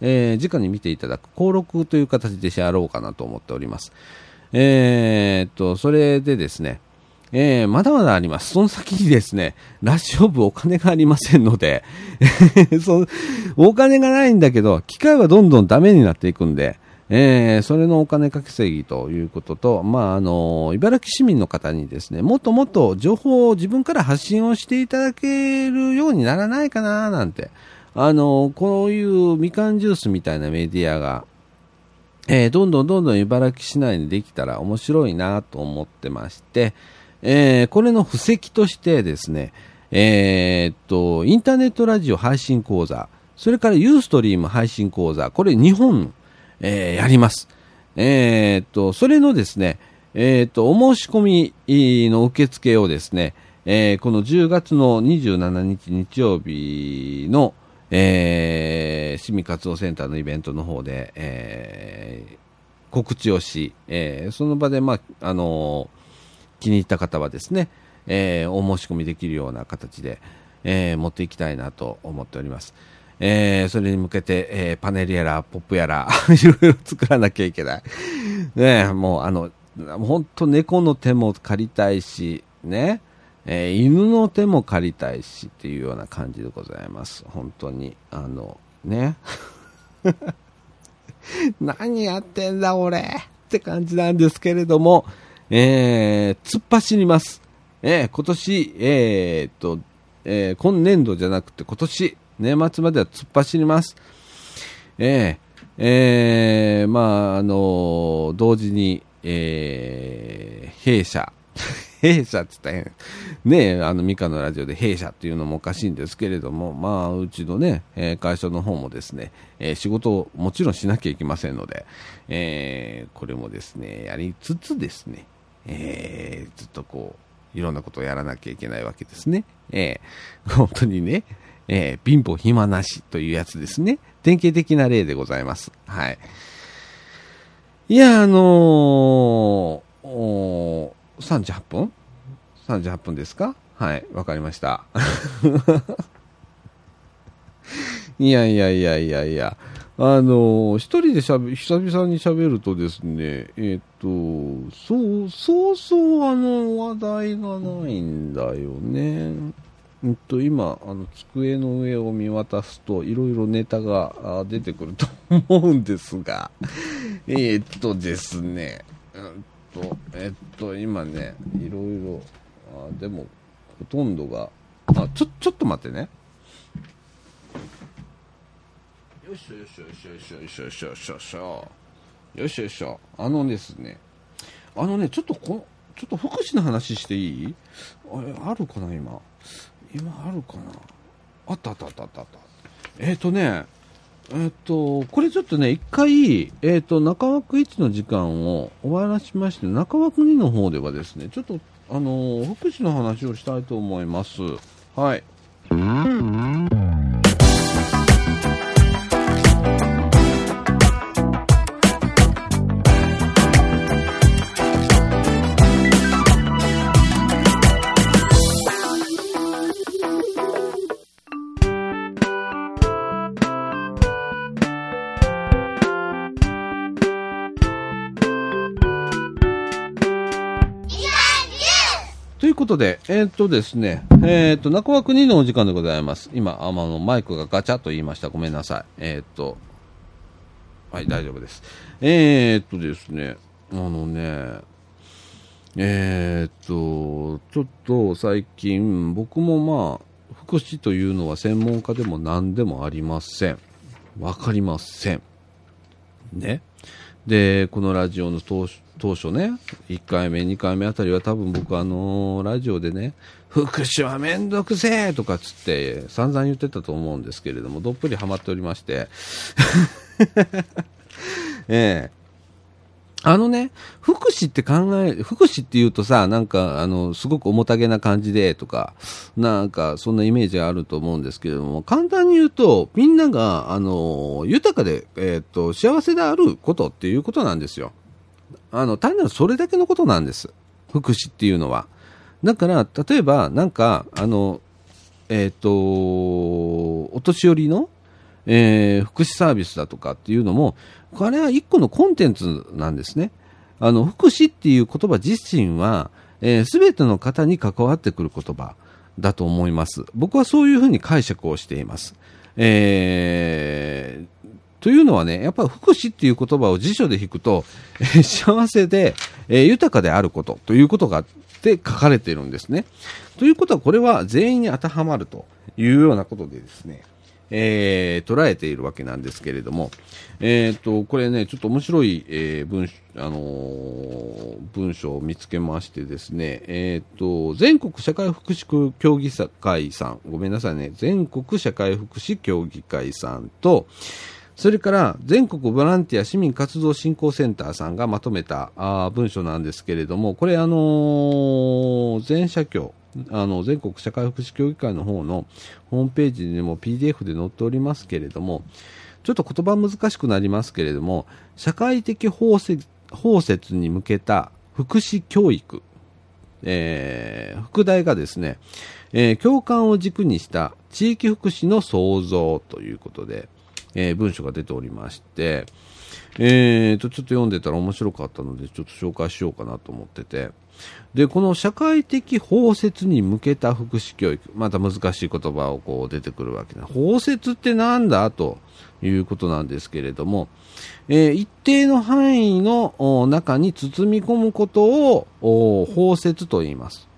えー、直に見ていただく、登録という形でしやろうかなと思っております。えー、っと、それでですね、えー、まだまだあります。その先にですね、ラジオ部お金がありませんので そお金がないんだけど、機械はどんどんダメになっていくんで、えー、それのお金稼ぎということと、まあ、あの、茨城市民の方にですね、もっともっと情報を自分から発信をしていただけるようにならないかな、なんて。あの、こういうみかんジュースみたいなメディアが、えー、どんどんどんどん茨城市内にできたら面白いなと思ってまして、えー、これの布石としてですね、えー、っと、インターネットラジオ配信講座、それからユーストリーム配信講座、これ2本、えー、やります。えー、っと、それのですね、えー、っと、お申し込みの受付をですね、えー、この10月の27日日曜日の、えー、市民活動センターのイベントの方で、えー、告知をし、えー、その場で、まあ、あのー、気に入った方はですね、えー、お申し込みできるような形で、えー、持っていきたいなと思っております。えー、それに向けて、えー、パネルやら、ポップやら、いろいろ作らなきゃいけない。ねもう、あの、本当猫の手も借りたいし、ね、えー、犬の手も借りたいしっていうような感じでございます。本当に。あの、ね。何やってんだ俺って感じなんですけれども、えー、突っ走ります。えー、今年、えー、っと、えー、今年度じゃなくて今年、年末までは突っ走ります。えー、えー、まあ、あの同時に、えー、弊社、弊社って言ったらね、あの、ミカのラジオで弊社っていうのもおかしいんですけれども、まあ、うちのね、えー、会社の方もですね、えー、仕事をもちろんしなきゃいけませんので、えー、これもですね、やりつつですね、えー、ずっとこう、いろんなことをやらなきゃいけないわけですね。えー、本当にね、えー、貧乏暇なしというやつですね。典型的な例でございます。はい。いや、あのー、38分 ?38 分ですか？はい、わかりました。いやいやいやいやいや。あの、一人でしゃべ、久々に喋るとですね、えっ、と、そう、そうそうあの話題がないんだよね。うんと、今、あの、机の上を見渡すと、いろいろネタが出てくると思うんですが、えっとですね、うんと、えっと、今ね、いろいろ、あでも、ほとんどが、あ、ちょ、ちょっと待ってね。よいしょよいしょよいしょよいしょよいしょよいしょよいしょ。よいしょよいしょ。あのですね、あのね、ちょっとこ、ちょっと福祉の話していい？あれ、あるかな、今？今あるかな？あったあったあったあったあった。えっ、とね、えっ、と、これちょっとね、一回、えっ、ー、と、中枠1の時間を終わらしまして、中枠2の方ではですね、ちょっとあのー福祉の話をしたいと思います。はい。ということで、えーっとですね、えーっと、中枠2のお時間でございます。今、あの、マイクがガチャと言いました。ごめんなさい。えーっと、はい、大丈夫です。えっとですね、あのね、えっと、ちょっと最近、僕もまあ、福祉というのは専門家でも何でもありません。わかりません。ね。で、このラジオの当初ね、1回目、2回目あたりは多分僕あのラジオでね、福祉はめんどくせえとかっつって散々言ってたと思うんですけれども、どっぷりハマっておりまして。ええあのね、福祉って考え、福祉って言うとさ、なんか、あの、すごく重たげな感じでとか、なんか、そんなイメージがあると思うんですけれども、簡単に言うと、みんなが、あの、豊かで、えっ、と、幸せであることっていうことなんですよ。あの、単なるそれだけのことなんです。福祉っていうのは。だから、例えば、なんか、あの、えっ、と、お年寄りの、えー福祉サービスだとかっていうのも、これは一個のコンテンツなんですね。あの、福祉っていう言葉自身は、えー、全ての方に関わってくる言葉だと思います。僕はそういうふうに解釈をしています。えというのはね、やっぱり福祉っていう言葉を辞書で引くと、えー幸せで、えー豊かであることということがって書かれているんですね。ということは、これは全員に当てはまるというようなことでですね、えー捉えているわけなんですけれども、えっ、と、これね、ちょっと面白い、えー文、あのー文章を見つけましてですね、えっ、と、全国社会福祉協議会さん、ごめんなさいね、全国社会福祉協議会さんと、それから全国ボランティア市民活動振興センターさんがまとめたあ文書なんですけれども、これあのー全社協、あの、全国社会福祉協議会の方のホームページにも PDF で載っておりますけれども、ちょっと言葉難しくなりますけれども、社会的包摂包摂に向けた福祉教育、えー副題がですね、えー共感を軸にした地域福祉の創造ということで、えー文章が出ておりまして、えーと、ちょっと読んでたら面白かったので、ちょっと紹介しようかなと思ってて。で、この社会的包摂に向けた福祉教育、また難しい言葉をこう出てくるわけな。包摂ってなんだということなんですけれども、えー一定の範囲の中に包み込むことを包摂と言います。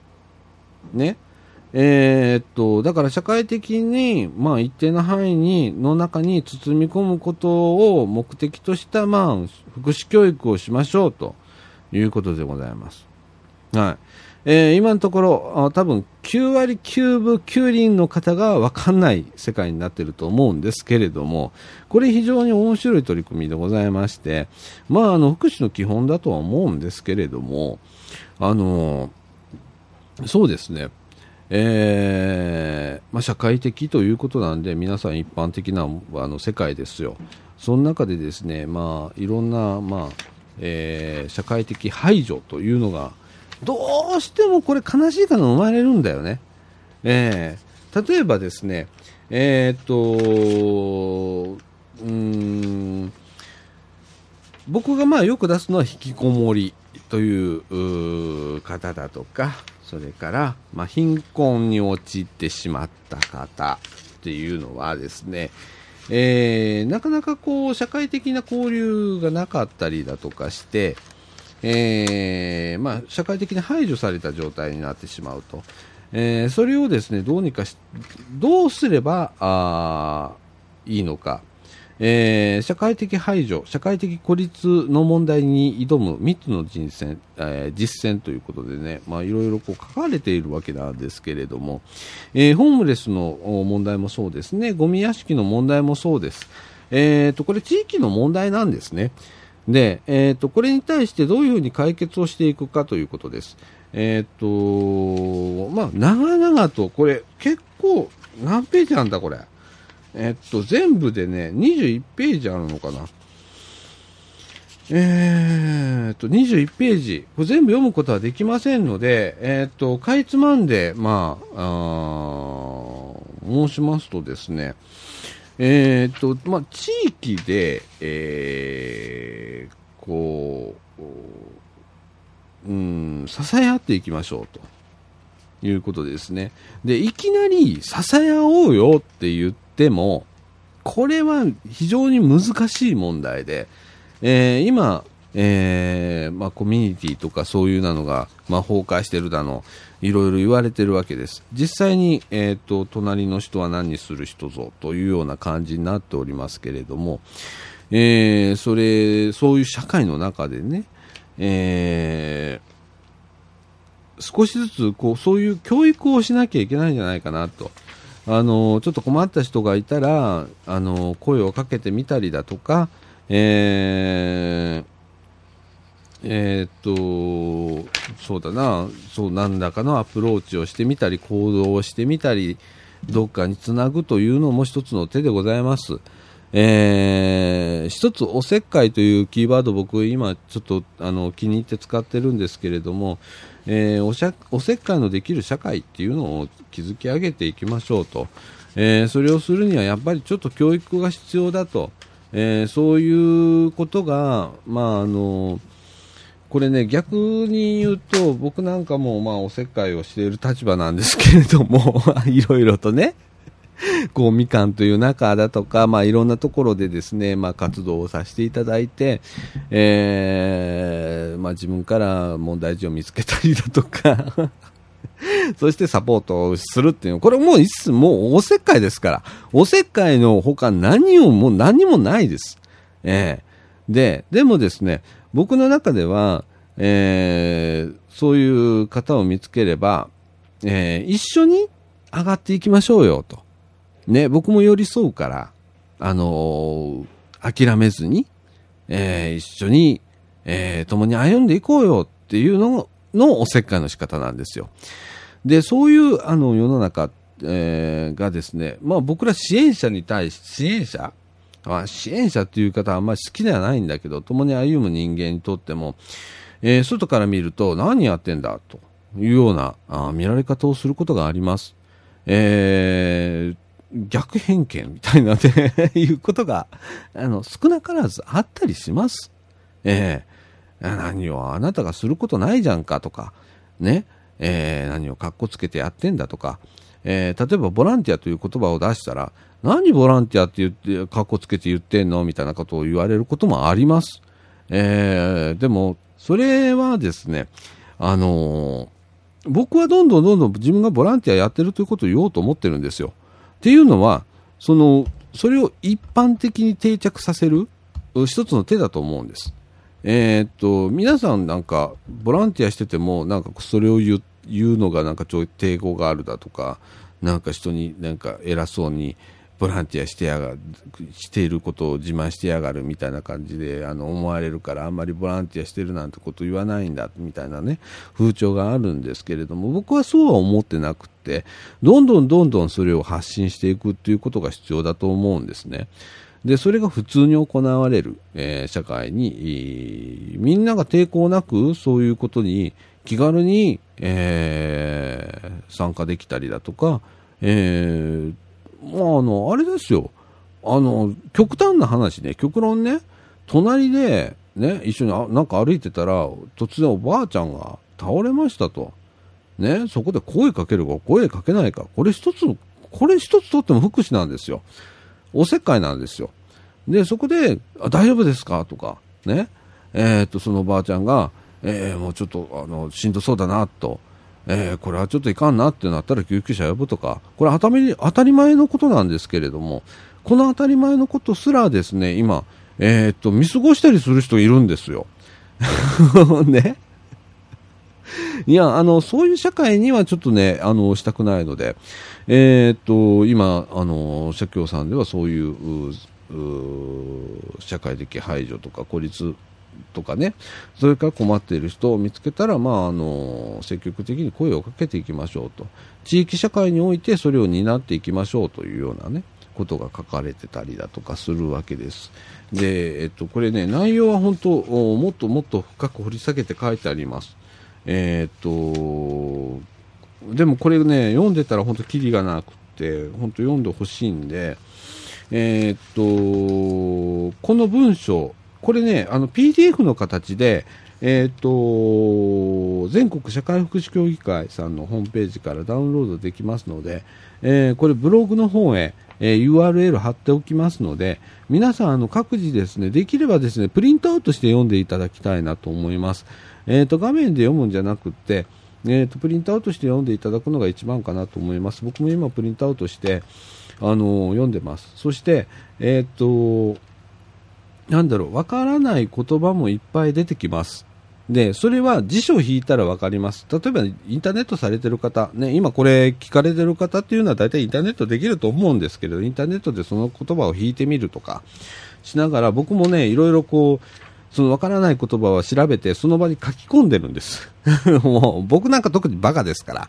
ね。えーっと、だから社会的に、まあ一定の範囲に、の中に包み込むことを目的とした、まあ、福祉教育をしましょうということでございます。はい。えー今のところ、あ多分9割9分9厘の方が分かんない世界になっていると思うんですけれども、これ非常に面白い取り組みでございまして、まあ、あの、福祉の基本だとは思うんですけれども、あの、そうですね。えーまあ、社会的ということなんで、皆さん一般的なあの世界ですよ。その中でですね、まあ、いろんな、まあ、えー社会的排除というのが、どうしてもこれ悲しいから生まれるんだよね。えー例えばですね、えーっと、うん、僕がまあよく出すのは引きこもりという方だとか、それから、まあ、貧困に陥ってしまった方っていうのはですね、えーなかなかこう、社会的な交流がなかったりだとかして、えーまあ、社会的に排除された状態になってしまうと。えーそれをですね、どうにかし、どうすれば、あいいのか。えー社会的排除、社会的孤立の問題に挑む3つの人選、えー実践ということでね、まあ、いろいろこう書かれているわけなんですけれども、えーホームレスの問題もそうですね、ゴミ屋敷の問題もそうです。えーと、これ地域の問題なんですね。で、えーと、これに対してどういうふうに解決をしていくかということです。えっ、と、まあ、長々と、これ、結構、何ページあんだ、これ。えっと、全部でね、21ページあるのかな。えー、っと、21ページ。これ全部読むことはできませんので、えー、っと、かいつまんで、まあ、あ申しますとですね、えー、っと、まあ、地域で、えー、こう、うん、支え合っていきましょうと。いうことですね。で、いきなり支え合おうよって言ってでも、これは非常に難しい問題で、えー、今、えー、まあ、コミュニティとかそういうなのが、まあ、崩壊してるだの、いろいろ言われてるわけです。実際に、えっ、ー、と、隣の人は何にする人ぞというような感じになっておりますけれども、えー、それ、そういう社会の中でね、えー、少しずつ、こう、そういう教育をしなきゃいけないんじゃないかなと。あの、ちょっと困った人がいたら、あの、声をかけてみたりだとか、えー、えー、っと、そうだな、そう、なんだかのアプローチをしてみたり、行動をしてみたり、どっかにつなぐというのも一つの手でございます。えー、一つ、おせっかいというキーワード、僕、今、ちょっとあの気に入って使ってるんですけれども、えー、おしゃおせっかいのできる社会っていうのを築き上げていきましょうと、えー、それをするにはやっぱりちょっと教育が必要だと、えー、そういうことが、まああのこれね、逆に言うと、僕なんかも、まあ、おせっかいをしている立場なんですけれども、いろいろとね、こう、みかんという中だとか、まあ、いろんなところでですね、まあ、活動をさせていただいて、えー、まあ、自分から問題児を見つけたりだとか そしてサポートをするっていうの、これもういつもうおせっかいですから、おせっかいの他何をもう何もないです。えー、で、でもですね、僕の中では、えー、そういう方を見つければ、えー、一緒に上がっていきましょうよと。ね、僕も寄り添うから、あのー、諦めずに、えー、一緒に、えー、共に歩んでいこうよっていうののおせっかいの仕方なんですよ。で、そういうあの世の中、えー、がですね、まあ僕ら支援者に対して、支援者まあ、支援者っていう方はあんまり好きではないんだけど、共に歩む人間にとっても、えー、外から見ると何やってんだというようなあ見られ方をすることがあります。えー、逆偏見みたいなね いうことが、あの、少なからずあったりします。えー、何をあなたがすることないじゃんかとか、ね、えー、何をかっこつけてやってんだとか、えー、例えばボランティアという言葉を出したら、何ボランティアって言って、かっこつけて言ってんのみたいなことを言われることもあります。えー、でも、それはですね、あのー、僕はどんどんどんどん自分がボランティアやってるということを言おうと思ってるんですよ。っていうのは、その、それを一般的に定着させる一つの手だと思うんです。えー、っと、皆さんなんか、ボランティアしてても、なんかそれを言うのがなんかちょい抵抗があるだとか、なんか人になんか偉そうに、ボランティアしてやがしていることを自慢してやがるみたいな感じであの思われるからあんまりボランティアしてるなんてこと言わないんだみたいなね風潮があるんですけれども僕はそうは思ってなくてどんどんどんどんそれを発信していくっていうことが必要だと思うんですね。で、それが普通に行われる、えー、社会に、みんなが抵抗なくそういうことに気軽に、えー、参加できたりだとか、えー、まあ、あの、あれですよ。あの、極端な話ね、極論ね、隣で、ね、一緒にあなんか歩いてたら、突然おばあちゃんが倒れましたと。ね、そこで声かけるか声かけないか。これ一つ、これ一つとっても福祉なんですよ。おせっかいなんですよ。で、そこで、あ大丈夫ですか？とか、ね、えー、っと、そのおばあちゃんが、えー、もうちょっと、あの、しんどそうだな、と。えー、これはちょっといかんなってなったら救急車呼ぶとか、これ当たり前のことなんですけれども、この当たり前のことすらですね、今、えー、っと、見過ごしたりする人いるんですよ。ね。いや、あの、そういう社会にはちょっとね、あの、したくないので、えー、っと、今、あの、社協さんではそういう、う社会的排除とか孤立とかね、それから困っている人を見つけたら、まあ、あの、積極的に声をかけていきましょうと。地域社会においてそれを担っていきましょうというようなね、ことが書かれてたりだとかするわけです。で、えっと、これね、内容は本当、もっともっと深く掘り下げて書いてあります。えー、っと、でもこれね、読んでたら本当キリがなくて、本当読んでほしいんで、えー、っと、この文章、これね、あの PDF の形で、えーと、全国社会福祉協議会さんのホームページからダウンロードできますので、えー、これブログの方へ、えー、URL 貼っておきますので、皆さんあの各自ですね、できればですね、プリントアウトして読んでいただきたいなと思います。えーと、画面で読むんじゃなくて、えーと、プリントアウトして読んでいただくのが一番かなと思います。僕も今プリントアウトして、あの読んでます。そして、えっ、と、なんだろう、わからない言葉もいっぱい出てきます。で、それは辞書を引いたらわかります。例えば、インターネットされてる方、ね、今これ聞かれてる方っていうのは大体インターネットできると思うんですけど、インターネットでその言葉を引いてみるとかしながら、僕もね、いろいろこう、そのわからない言葉は調べて、その場に書き込んでるんです。もう、僕なんか特にバカですから。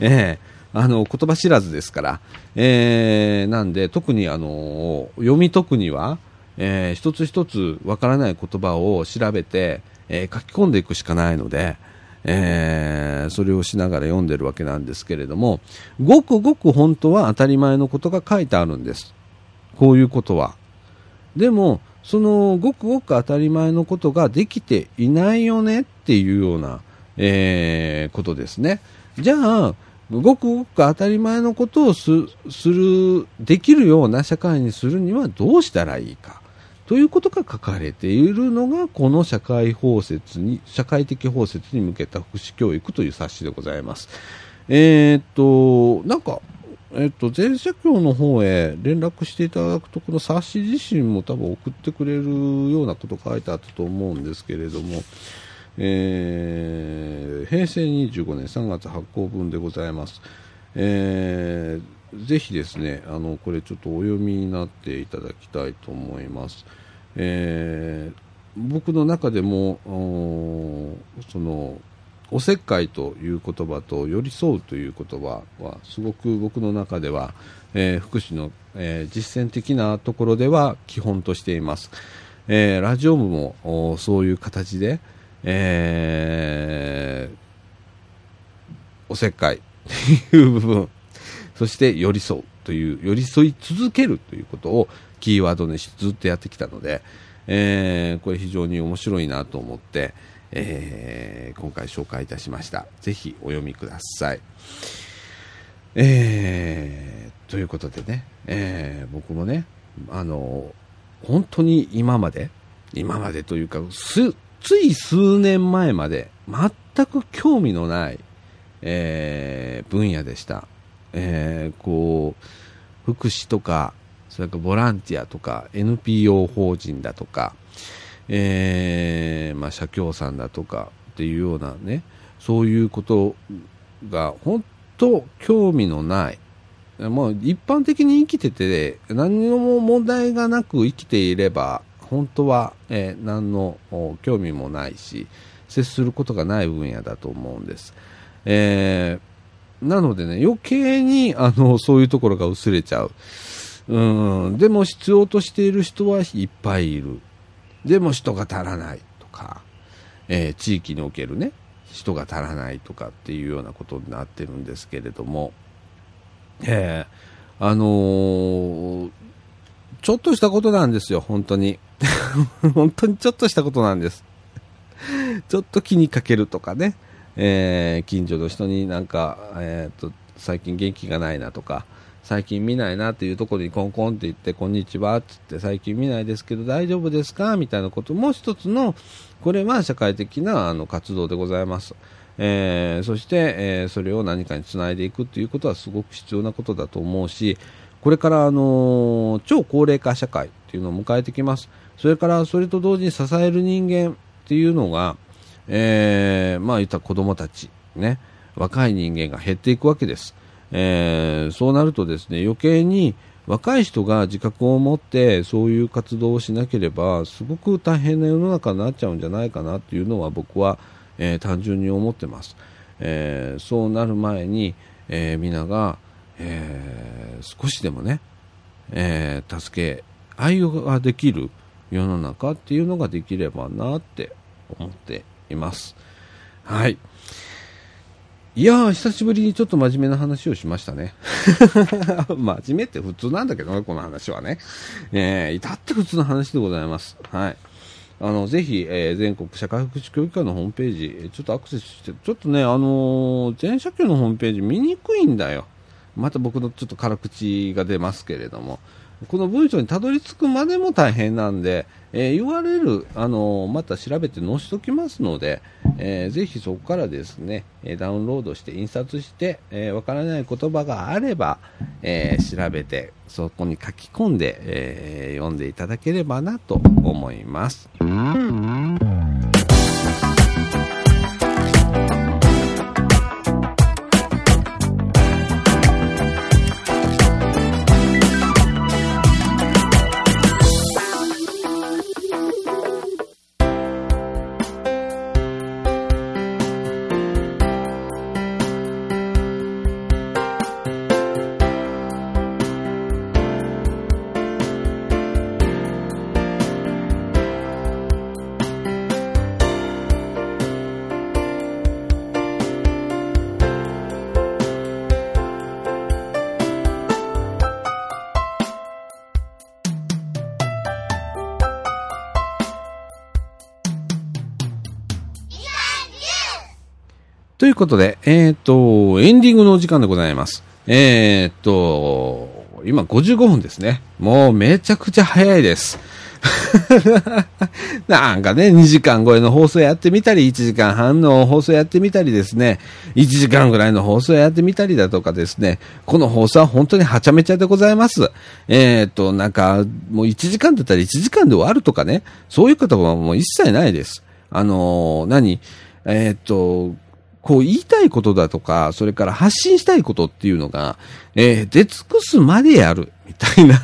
ええー、あの、言葉知らずですから。えー、なんで、特にあの、読み解くには、えー、一つ一つわからない言葉を調べて、えー、書き込んでいくしかないので、えー、それをしながら読んでるわけなんですけれども、ごくごく本当は当たり前のことが書いてあるんです。こういうことは。でも、そのごくごく当たり前のことができていないよねっていうような、えー、ことですね。じゃあ、ごくごく当たり前のことをする、できるような社会にするにはどうしたらいいか。ということが書かれているのが、この社会包摂に、社会的包摂に向けた福祉教育という冊子でございます。えー、っと、なんか、えっと、前社協の方へ連絡していただくと、この冊子自身も多分送ってくれるようなこと書いてあったと思うんですけれども、えー、平成25年3月発行分でございます。えーぜひですね、あの、これちょっとお読みになっていただきたいと思います。えー、僕の中でも、その、おせっかいという言葉と寄り添うという言葉はすごく僕の中では、えー、福祉の、えー、実践的なところでは基本としています。えー、ラジオ部もそういう形で、えおせっかいっていう部分そして寄り添うという、寄り添い続けるということをキーワードにしずっとやってきたので、えー、これ非常に面白いなと思って、えー、今回紹介いたしました。ぜひお読みください。えー、ということでね、えー、僕もね、あの、本当に今まで、今までというか、す、つい数年前まで全く興味のない、えー、分野でした。えー、こう、福祉とか、それかボランティアとか、NPO 法人だとか、えー、まあ、社協さんだとかっていうようなね、そういうことが本当興味のない、もう一般的に生きてて、何も問題がなく生きていれば、本当は、えー、何の興味もないし、接することがない分野だと思うんです。えーなのでね、余計に、あの、そういうところが薄れちゃう。うん、でも必要としている人はいっぱいいる。でも人が足らないとか、えー、地域におけるね、人が足らないとかっていうようなことになってるんですけれども、えー、あのー、ちょっとしたことなんですよ、本当に。本当にちょっとしたことなんです。ちょっと気にかけるとかね。えー、近所の人になんか、えーと、最近元気がないなとか、最近見ないなっていうところにコンコンって言って、こんにちはって言って、最近見ないですけど大丈夫ですかみたいなことも一つの、これは社会的なあの活動でございます。えー、そして、えー、それを何かにつないでいくっていうことはすごく必要なことだと思うし、これから、あのー、超高齢化社会っていうのを迎えてきます。それから、それと同時に支える人間っていうのが、えー、まあ言った子供たち、ね、若い人間が減っていくわけです。えー、そうなるとですね、余計に、若い人が自覚を持ってそういう活動をしなければすごく大変な世の中になっちゃうんじゃないかなっていうのは僕は、えー、単純に思ってます、えー、そうなる前に、えー、皆が、えー、少しでもね、えー、助け合いができる世の中っていうのができればなって思っています。はい。いやー、久しぶりにちょっと真面目な話をしましたね。真面目って普通なんだけどね、この話はね。えー、至って普通の話でございます。はい。あの、ぜひ、えー、全国社会福祉協議会のホームページ、ちょっとアクセスして、ちょっとね、あのー、全社協のホームページ見にくいんだよ。また僕のちょっと辛口が出ますけれども。この文章にたどり着くまでも大変なんで、えー、URL、あのー、また調べて載せておきますので、えー、ぜひそこからですね、ダウンロードして印刷して、えー、からない言葉があれば、えー、調べて、そこに書き込んで、えー、読んでいただければなと思います。ということで、えっ、ー、と、エンディングのお時間でございます。えっ、ー、と、今55分ですね。もうめちゃくちゃ早いです。なんかね、2時間超えの放送やってみたり、1時間半の放送やってみたりですね、1時間ぐらいの放送やってみたりだとかですね、この放送は本当にはちゃめちゃでございます。えっ、と、なんか、もう1時間だったら1時間で終わるとかね、そういうことはもう一切ないです。あのー、何？えっ、と、こう言いたいことだとか、それから発信したいことっていうのが、えー、出尽くすまでやる、みたいな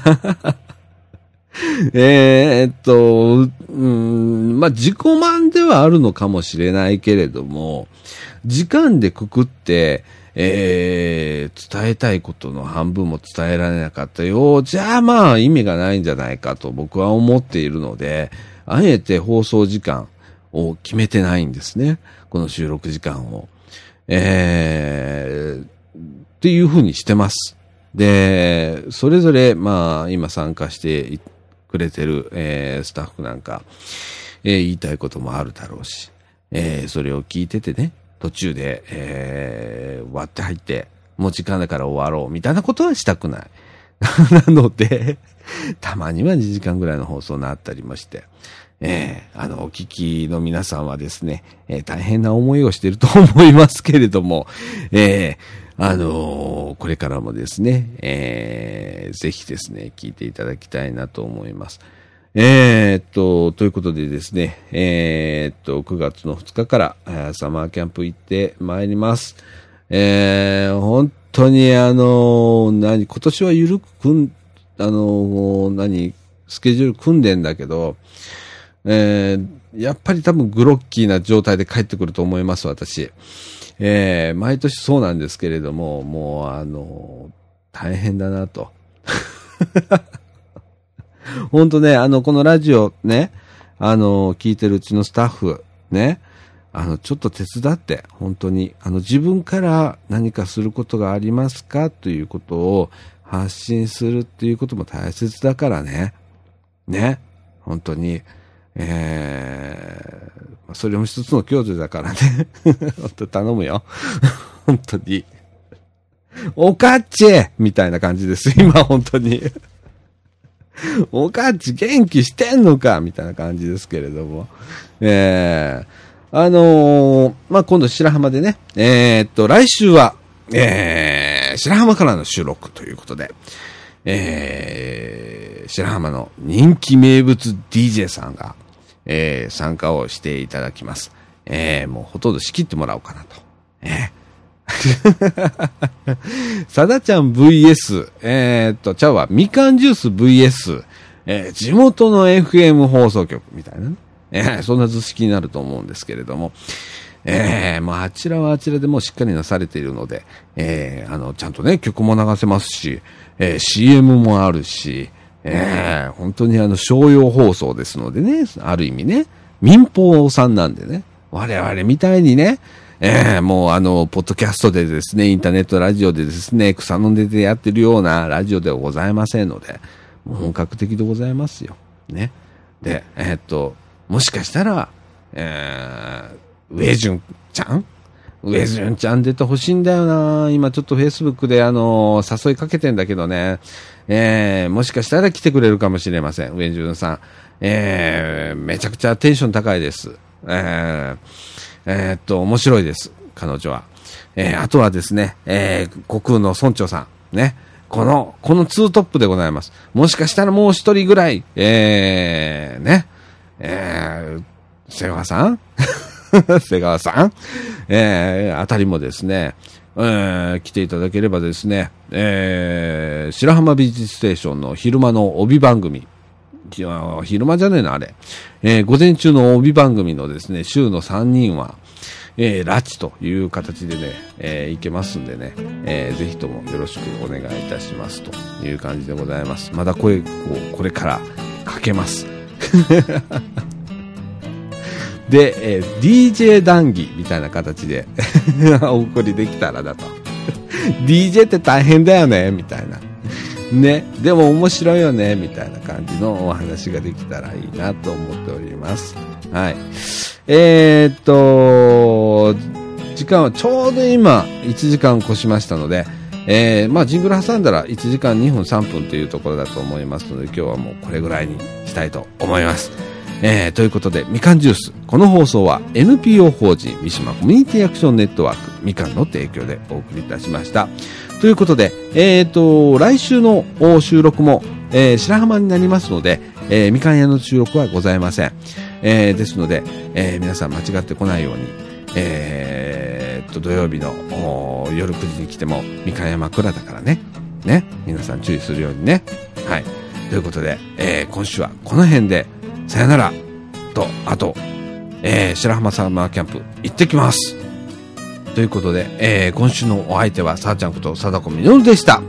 えっと、うん、まあ、自己満ではあるのかもしれないけれども、時間でくくって、えー、伝えたいことの半分も伝えられなかったよ。じゃあまあ意味がないんじゃないかと僕は思っているので、あえて放送時間を決めてないんですね。この収録時間を。えー、っていうふうにしてます。で、それぞれ、まあ、今参加してくれてる、えー、スタッフなんか、えー、言いたいこともあるだろうし、えー、それを聞いててね、途中で、えー、割って入って、もう時間だから終わろう、みたいなことはしたくない。なので、たまには2時間ぐらいの放送になったりもして、えー、あの、お聞きの皆さんはですね、えー、大変な思いをしていると思いますけれども、えー、あの、これからもですね、えー、ぜひですね、聞いていただきたいなと思います。えー、っと、ということでですね、えー、っと、9月の2日から、サマーキャンプ行ってまいります。えー、本当にあの何、今年はゆるくくん、あの何、スケジュール組んでんだけど、えー、やっぱり多分グロッキーな状態で帰ってくると思います、私。えー、毎年そうなんですけれども、もう、あの、大変だなと。本当ね、あの、このラジオね、あの、聞いてるうちのスタッフ、ね、あの、ちょっと手伝って、本当に、あの、自分から何かすることがありますかということを発信するっていうことも大切だからね。ね。本当に。えー、それも一つの共助だからね。本当頼むよ。本当に。おかっちみたいな感じです。今、本当に。おかっち元気してんのか？みたいな感じですけれども。えー、あのー、まあ、今度白浜でね、えー、っと、来週は、えー、白浜からの収録ということで、えー、白浜の人気名物 DJ さんが、えー、参加をしていただきます。えー、もうほとんど仕切ってもらおうかなと。え さだちゃん VS、えー、っと、ちゃうわ、みかんジュース VS、えー、地元の FM 放送局みたいなね。えー、そんな図式になると思うんですけれども、えー、まあ、あちらはあちらでもしっかりなされているので、えー、あの、ちゃんとね、曲も流せますし、えー、CM もあるし、えー、本当にあの、商用放送ですのでね、ある意味ね、民放さんなんでね、我々みたいにね、えー、もうあの、ポッドキャストでですね、インターネットラジオでですね、草の根でやってるようなラジオではございませんので、本格的でございますよ。ね。で、えー、っと、もしかしたら、えー、上順ちゃん？上順ちゃん出てほしいんだよな。今ちょっとフェイスブックであの、誘いかけてんだけどね。えー、もしかしたら来てくれるかもしれません。上順さん。えー、めちゃくちゃテンション高いです。えー、えー、っと、面白いです。彼女は。えー、あとはですね、えー、国空の村長さん。ね。この、このツートップでございます。もしかしたらもう一人ぐらい、えー、ね。えー、瀬川さん？瀬川さん？えー、あたりもですね、えー、来ていただければですね、えー、白浜美術ステーションの昼間の帯番組、昼間じゃねえな、あれ。えー、午前中の帯番組のですね、週の3人は、えー、拉致という形でね、えー、いけますんでね、えー、ぜひともよろしくお願いいたしますという感じでございます。まだ声をこれからかけます。で、えー、DJ 談義みたいな形で お送りできたらだと。DJ って大変だよねみたいな。ね。でも面白いよねみたいな感じのお話ができたらいいなと思っております。はい。えー、っと、時間はちょうど今、1時間越しましたので、えー、まあ、ジングル挟んだら1時間2分3分というところだと思いますので、今日はもうこれぐらいにしたいと思います。えー、ということで、みかんジュース。この放送は NPO 法人三島コミュニティアクションネットワークみかんの提供でお送りいたしました。ということで、えっ、ー、と、来週の収録も、えー、白浜になりますので、えー、みかん屋の収録はございません。えー、ですので、えー、皆さん間違ってこないように、えー、と、土曜日の夜9時に来ても、みかん屋枕だからね。ね。皆さん注意するようにね。はい。ということで、えー、今週はこの辺で、さよなら。と、あと、えー、白浜サーマーキャンプ行ってきます。ということで、えー、今週のお相手は、さあちゃんこと、貞子みのるでした。